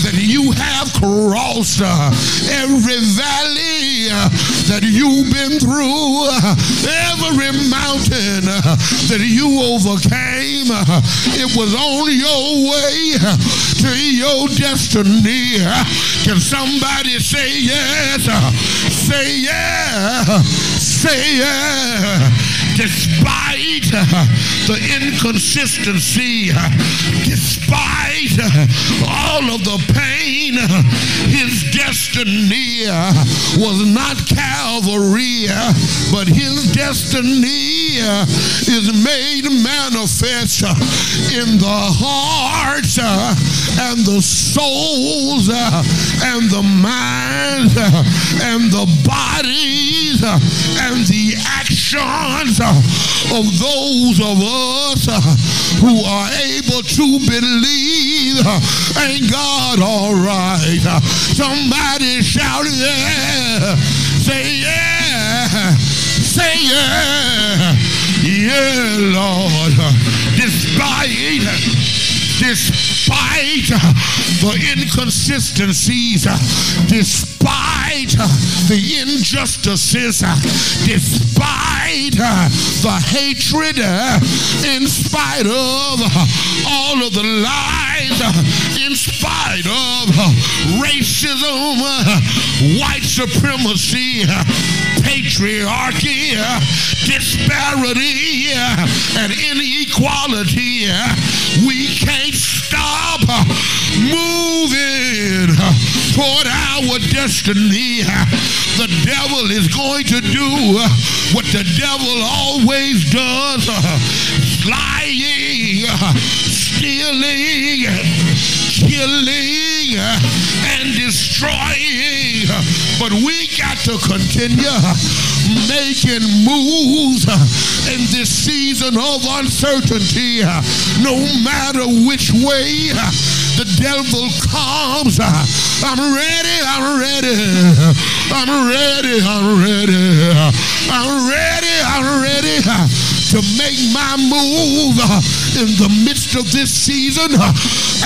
that you have crossed, every valley that you've been through, every mountain that you overcame, it was on your way to your destiny. Can somebody say yes? Say yeah. Say yeah. Despite uh, the inconsistency, uh, despite uh, all of the pain, uh, his destiny uh, was not Calvary, uh, but his destiny is made manifest in the hearts and the souls and the minds and the bodies and the actions of those of us uh, who are able to believe. Ain't God all right? Somebody shout yeah. Say yeah. Say yeah. Yeah, Lord. Despite despite the inconsistencies, despite the injustices, despite the hatred, in spite of all of the lies, in spite of racism, white supremacy, patriarchy, disparity, and inequality. We can't stop uh, moving uh, toward our destiny. Uh, the devil is going to do what the devil always does lying, stealing, killing, and destroying. But we got to continue making moves in this season of uncertainty. No matter which way the devil comes, I'm ready, I'm ready, I'm ready, I'm ready, I'm ready, I'm ready to make my move in the midst of this season.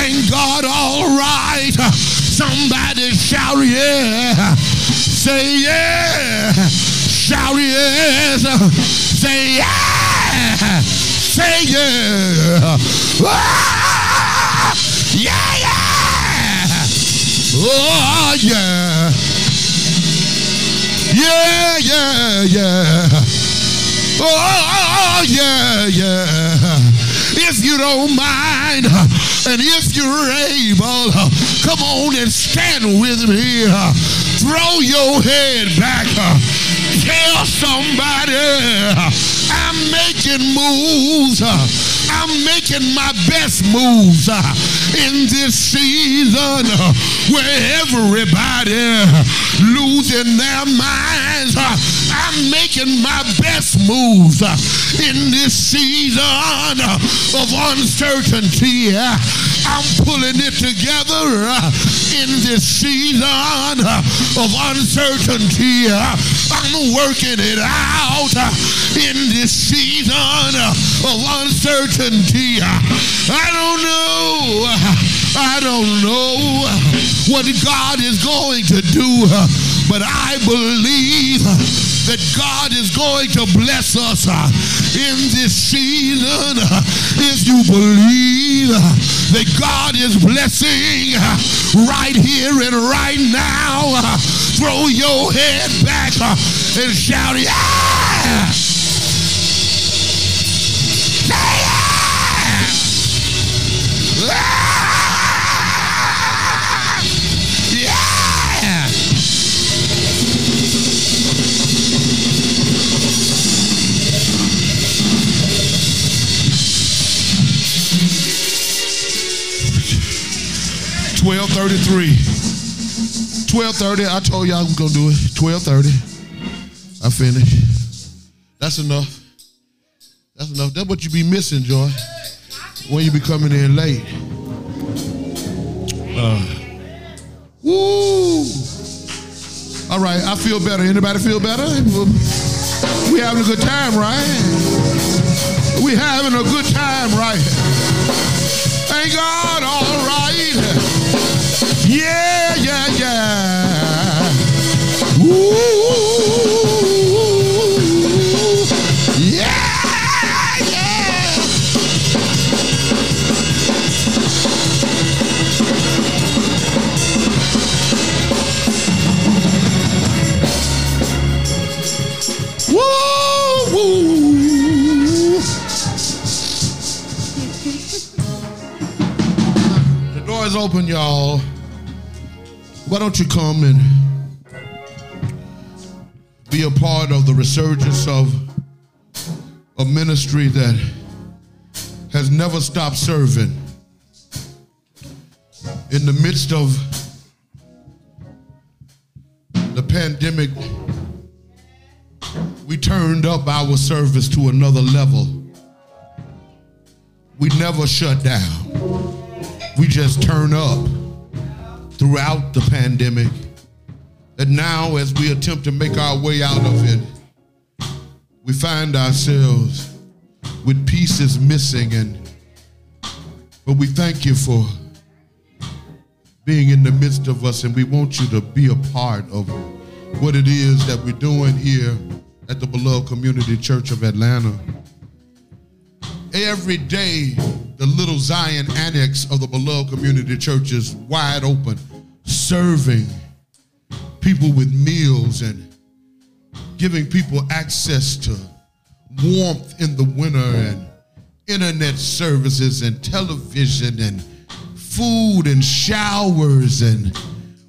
Ain't God all right? Somebody shout yeah. Say yeah. Shout yes. Say yeah. Say yeah. Ah! Yeah, yeah. Oh, yeah. Yeah, yeah, yeah. Oh, yeah, yeah. If you don't mind, and if you're able, come on and stand with me. Throw your head back. Tell somebody I'm making moves. I'm making my best moves in this season where everybody losing their minds. Uh, I'm making my best moves uh, in this season uh, of uncertainty. I'm pulling it together in this season of uncertainty. I'm working it out in this season of uncertainty. I don't know. I don't know what God is going to do, but I believe that God is going to bless us uh, in this season. Uh, if you believe that God is blessing uh, right here and right now, throw your head back and shout, Yeah! Say yeah! Yeah! Twelve thirty-three. Twelve thirty. I told y'all I was gonna do it. Twelve thirty. I finished. That's enough. That's enough. That's what you be missing, Joy. When you be coming in late. Uh, woo. All right, I feel better. Anybody feel better? We having a good time, right? We having a good time, right? Thank God, all right. Open, y'all. Why don't you come and be a part of the resurgence of a ministry that has never stopped serving? In the midst of the pandemic we turned up our service to another level. We never shut down we just turn up throughout the pandemic. And now as we attempt to make our way out of it we find ourselves with pieces missing and but we thank you for being in the midst of us and we want you to be a part of what it is that we're doing here at the beloved community church of atlanta. Every day the little zion annex of the beloved community church is wide open serving people with meals and giving people access to warmth in the winter and internet services and television and food and showers and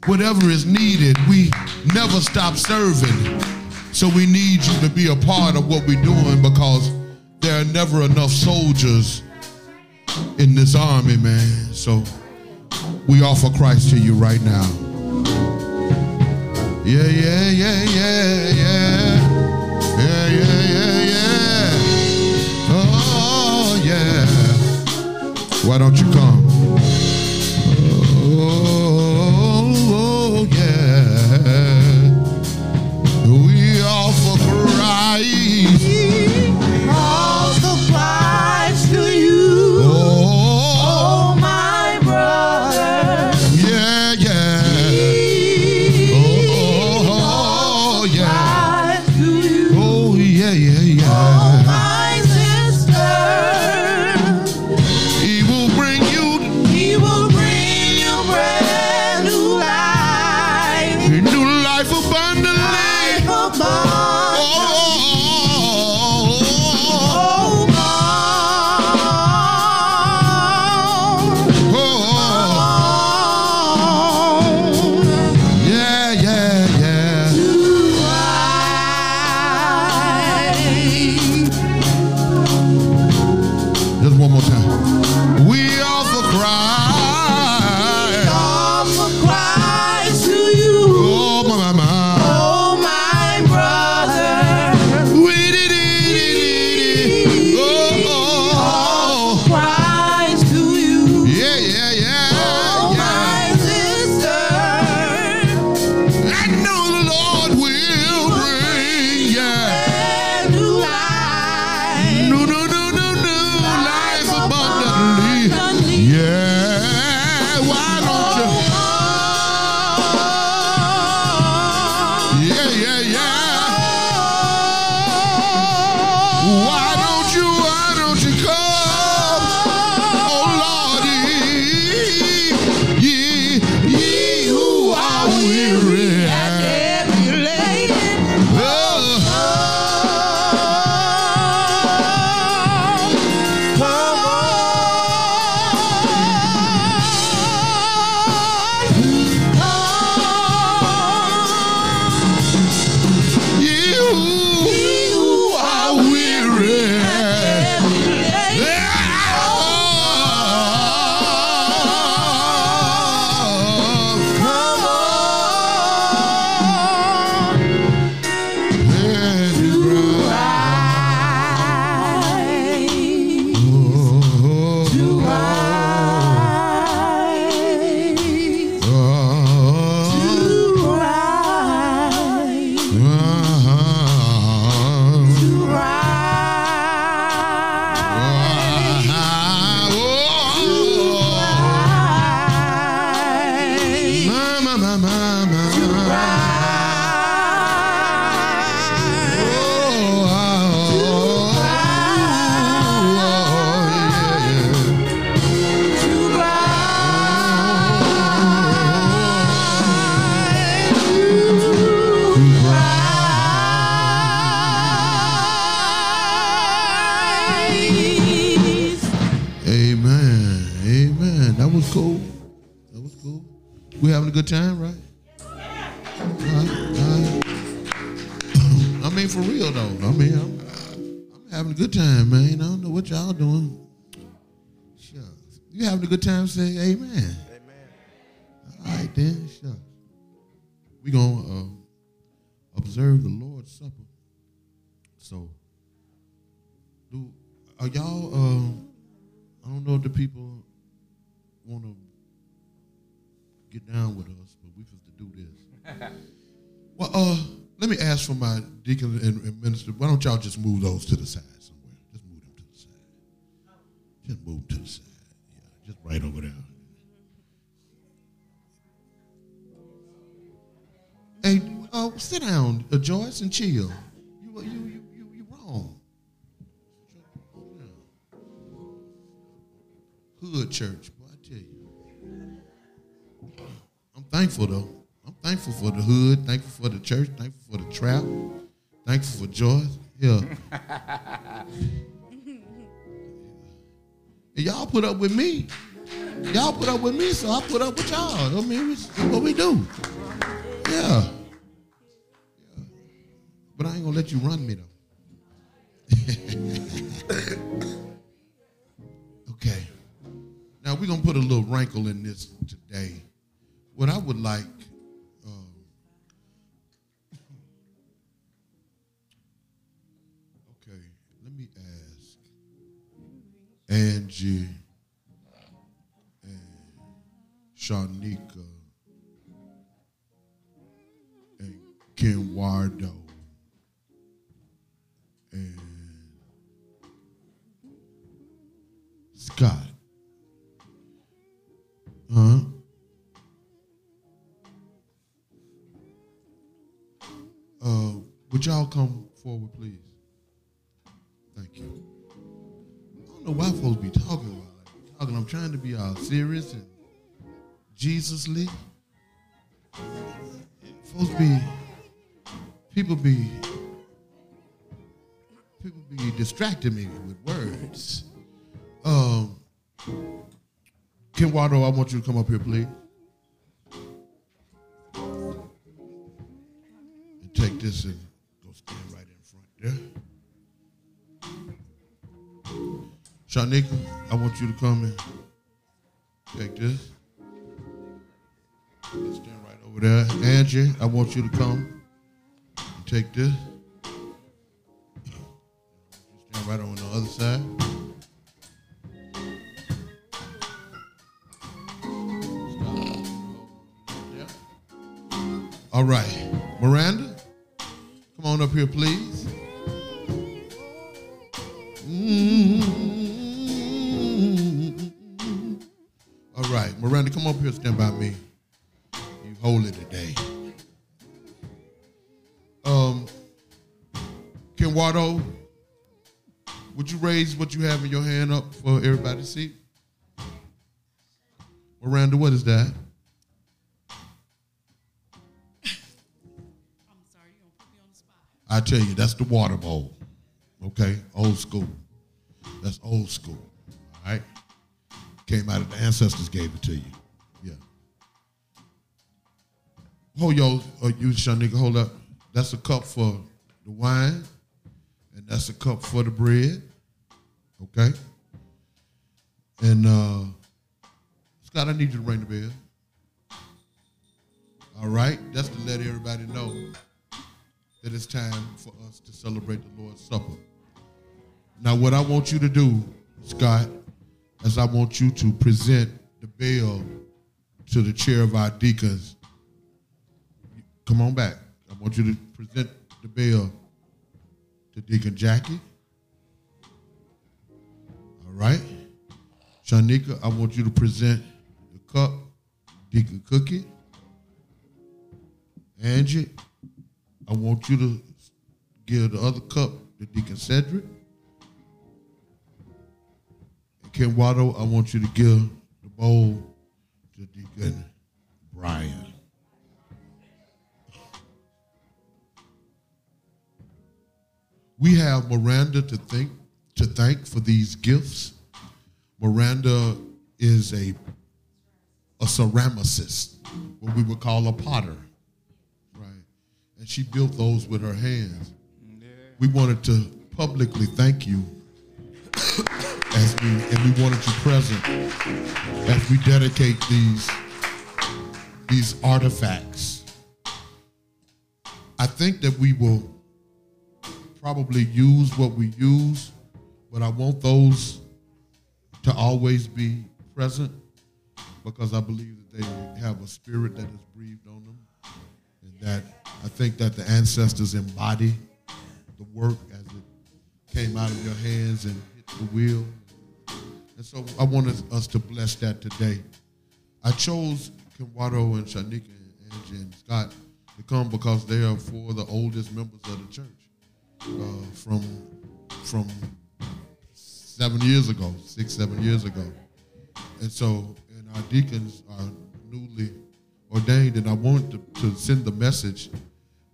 whatever is needed. We never stop serving. So we need you to be a part of what we're doing because there are never enough soldiers in this army, man. So we offer Christ to you right now. Yeah, yeah, yeah, yeah, yeah. Yeah, yeah, yeah. Oh, yeah. Why don't you come? My deacon and, and minister. Why don't y'all just move those to the side somewhere? Just move them to the side. Just move them to the side. Yeah, just right over there. Hey, uh, sit down, uh, Joyce, and chill. You, you, you, you, you wrong. Hood church, boy, I tell you. I'm thankful though. Thankful for the hood, thankful for the church, thankful for the trap, Thankful for joy. Yeah. and y'all put up with me. Y'all put up with me, so I put up with y'all. I mean, it's what we do. Yeah. yeah. But I ain't gonna let you run me though. okay. Now we're gonna put a little wrinkle in this today. What I would like. Angie and Shanika and Ken Wardo and Scott. Huh? Uh, would y'all come forward, please? Don't know why folks be talking about like, talking. I'm trying to be all serious and Jesusly. Folks be people be people be distracting me with words. Um, Ken Wado, I want you to come up here, please. And take this Shanika, I want you to come and take this. Stand right over there. Angie, I want you to come and take this. Stand right on the other side. All right. Miranda, come on up here, please. All up here, stand by me. You holy today. Um, Ken Wado, would you raise what you have in your hand up for everybody to see? Miranda, what is that? I tell you, that's the water bowl. Okay, old school. That's old school. All right, came out of the ancestors gave it to you. Hold yo, uh, you Shanika, hold up. That's a cup for the wine, and that's a cup for the bread. Okay. And uh, Scott, I need you to ring the bell. All right, that's to let everybody know that it's time for us to celebrate the Lord's Supper. Now, what I want you to do, Scott, is I want you to present the bell to the chair of our deacons. Come on back. I want you to present the bell to Deacon Jackie. All right. Shanika, I want you to present the cup, Deacon Cookie. Angie, I want you to give the other cup to Deacon Cedric. And Ken Watto, I want you to give the bowl to Deacon Brian. We have Miranda to thank to thank for these gifts. Miranda is a a ceramicist, what we would call a potter right? and she built those with her hands. We wanted to publicly thank you as we and we wanted you present as we dedicate these these artifacts. I think that we will probably use what we use, but I want those to always be present because I believe that they have a spirit that is breathed on them and that I think that the ancestors embody the work as it came out of your hands and hit the wheel. And so I wanted us to bless that today. I chose Kimwado and Shanika and Angie and Scott to come because they are four of the oldest members of the church uh, from from seven years ago, six, seven years ago. And so, and our deacons are newly ordained, and I want to, to send the message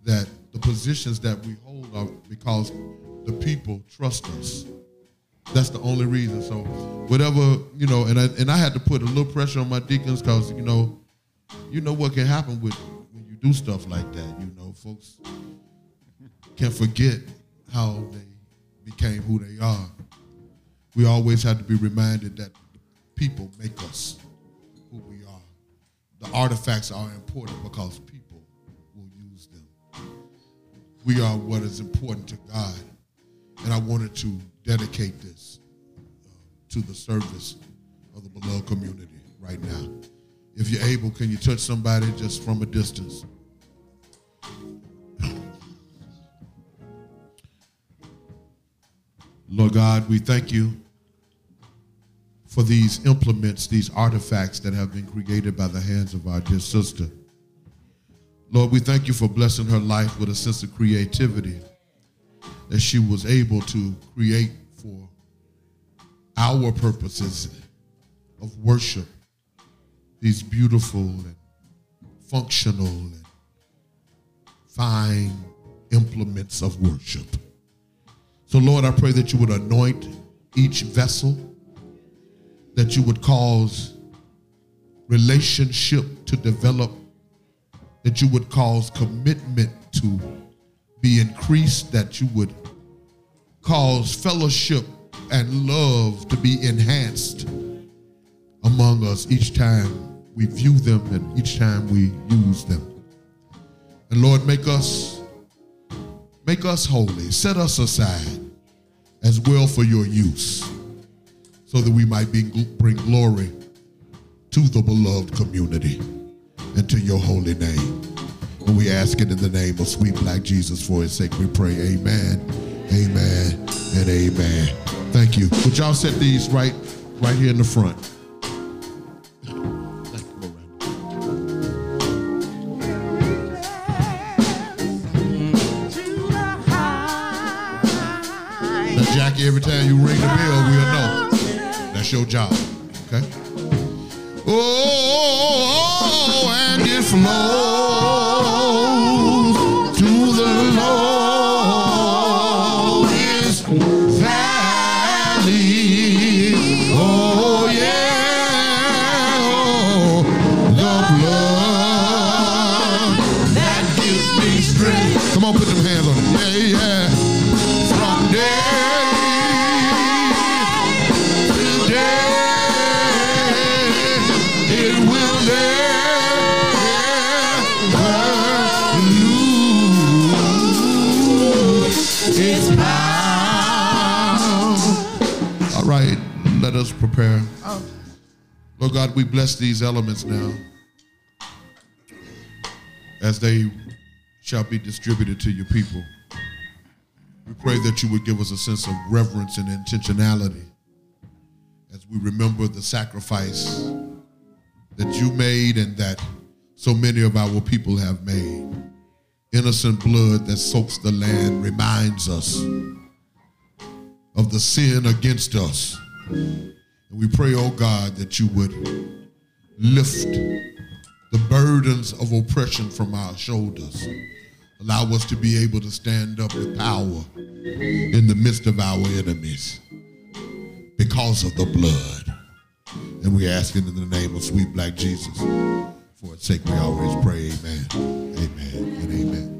that the positions that we hold are because the people trust us. That's the only reason. So whatever you know, and I and I had to put a little pressure on my deacons because you know, you know what can happen with when you do stuff like that. You know, folks can forget how they became who they are. We always have to be reminded that people make us who we are. The artifacts are important because people will use them. We are what is important to God. And I wanted to dedicate this uh, to the service of the beloved community right now. If you're able, can you touch somebody just from a distance? Lord God, we thank you for these implements, these artifacts that have been created by the hands of our dear sister. Lord, we thank you for blessing her life with a sense of creativity that she was able to create for our purposes of worship, these beautiful and functional and fine implements of worship. So, Lord, I pray that you would anoint each vessel, that you would cause relationship to develop, that you would cause commitment to be increased, that you would cause fellowship and love to be enhanced among us each time we view them and each time we use them. And Lord, make us make us holy. Set us aside as well for your use so that we might be, bring glory to the beloved community and to your holy name. And we ask it in the name of sweet black Jesus for his sake. We pray, amen, amen, and amen. Thank you. Would y'all set these right, right here in the front? That's your job. Okay? Oh, and it flows to the lowest valley. Oh, yeah. Oh, the blood that gives me strength. Come on, put them hands on it. Yeah, yeah. From day us prepare. Oh. Lord God, we bless these elements now as they shall be distributed to your people. We pray that you would give us a sense of reverence and intentionality as we remember the sacrifice that you made and that so many of our people have made. Innocent blood that soaks the land reminds us of the sin against us. And we pray, oh God, that you would lift the burdens of oppression from our shoulders. Allow us to be able to stand up with power in the midst of our enemies because of the blood. And we ask it in the name of sweet black Jesus. For its sake, we always pray, amen, amen, and amen.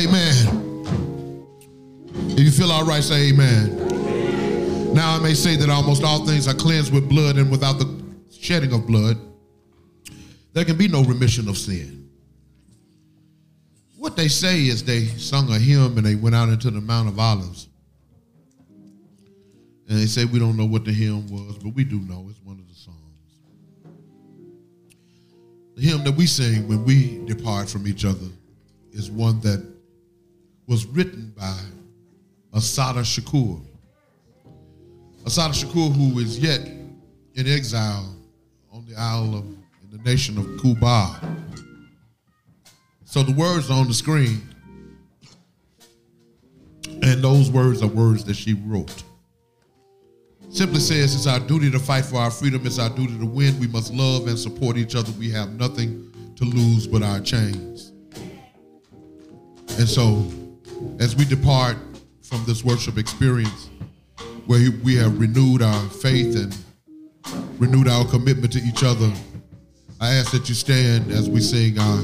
Amen. If you feel all right, say amen. Now I may say that almost all things are cleansed with blood, and without the shedding of blood, there can be no remission of sin. What they say is they sung a hymn and they went out into the Mount of Olives. And they say we don't know what the hymn was, but we do know it's one of the songs. The hymn that we sing when we depart from each other is one that was written by Assata Shakur. Assata Shakur, who is yet in exile on the isle of in the nation of Cuba. So the words are on the screen, and those words are words that she wrote. Simply says, it's our duty to fight for our freedom. It's our duty to win. We must love and support each other. We have nothing to lose but our chains. And so, as we depart from this worship experience, where we have renewed our faith and renewed our commitment to each other, I ask that you stand as we sing our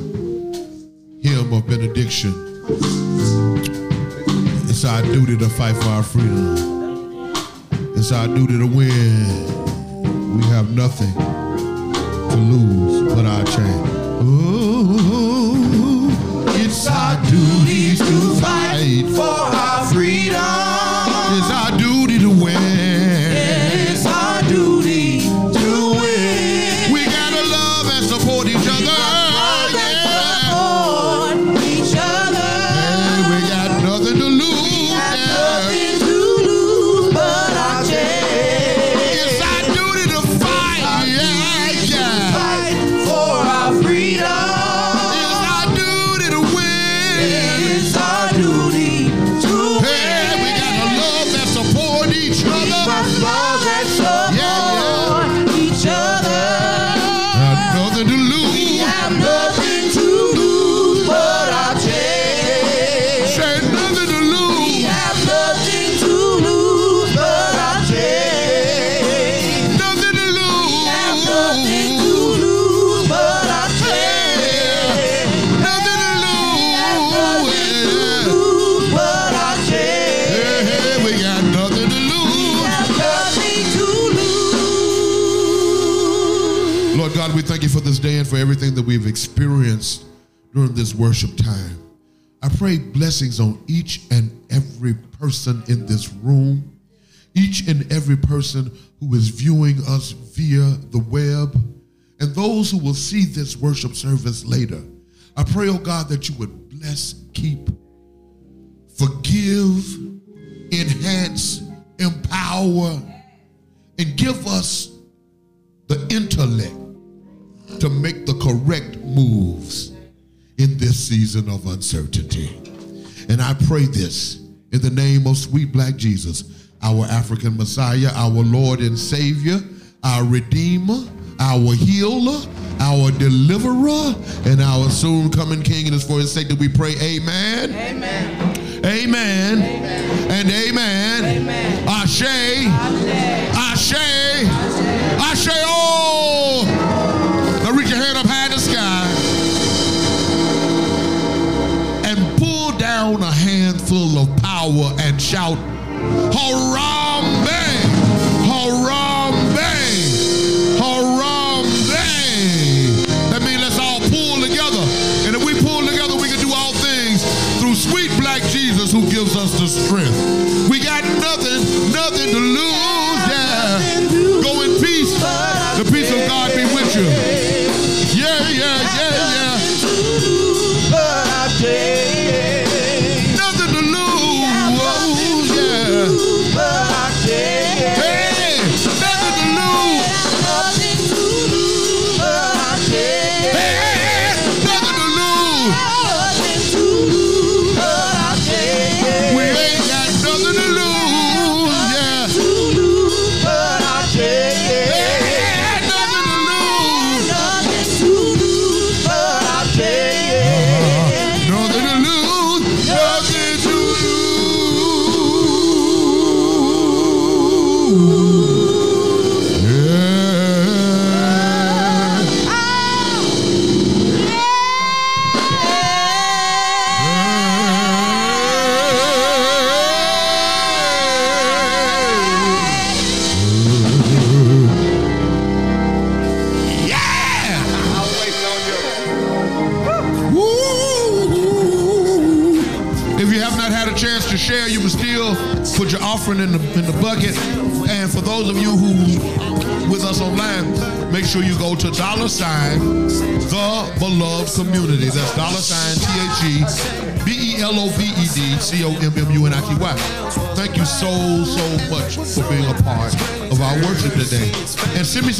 hymn of benediction. It's our duty to fight for our freedom. It's our duty to win. We have nothing to lose but our chain. Ooh, it's our duty to fight For our freedom. It's our duty and for everything that we've experienced during this worship time. I pray blessings on each and every person in this room, each and every person who is viewing us via the web, and those who will see this worship service later. I pray, oh God, that you would bless, keep, forgive, enhance, empower, and give us the intellect to make the correct moves in this season of uncertainty. And I pray this in the name of sweet black Jesus, our African Messiah, our Lord and Savior, our Redeemer, our healer, our deliverer, and our soon coming King. And it's for his sake that we pray, Amen. Amen. Amen. And amen. Amen. Ashe. Ashe. Ashe. Oh. Reach your hand up high in the sky and pull down a handful of power and shout, Harambee! Harambee! Harambee! That means let's all pull together. And if we pull together, we can do all things through sweet black Jesus who gives us the strength. We got nothing, nothing to lose. Those of you who with us online, make sure you go to dollar sign the beloved community. That's dollar sign T H E B E L O V E D C O M M U N I T Y. Thank you so so much for being a part of our worship today. And send me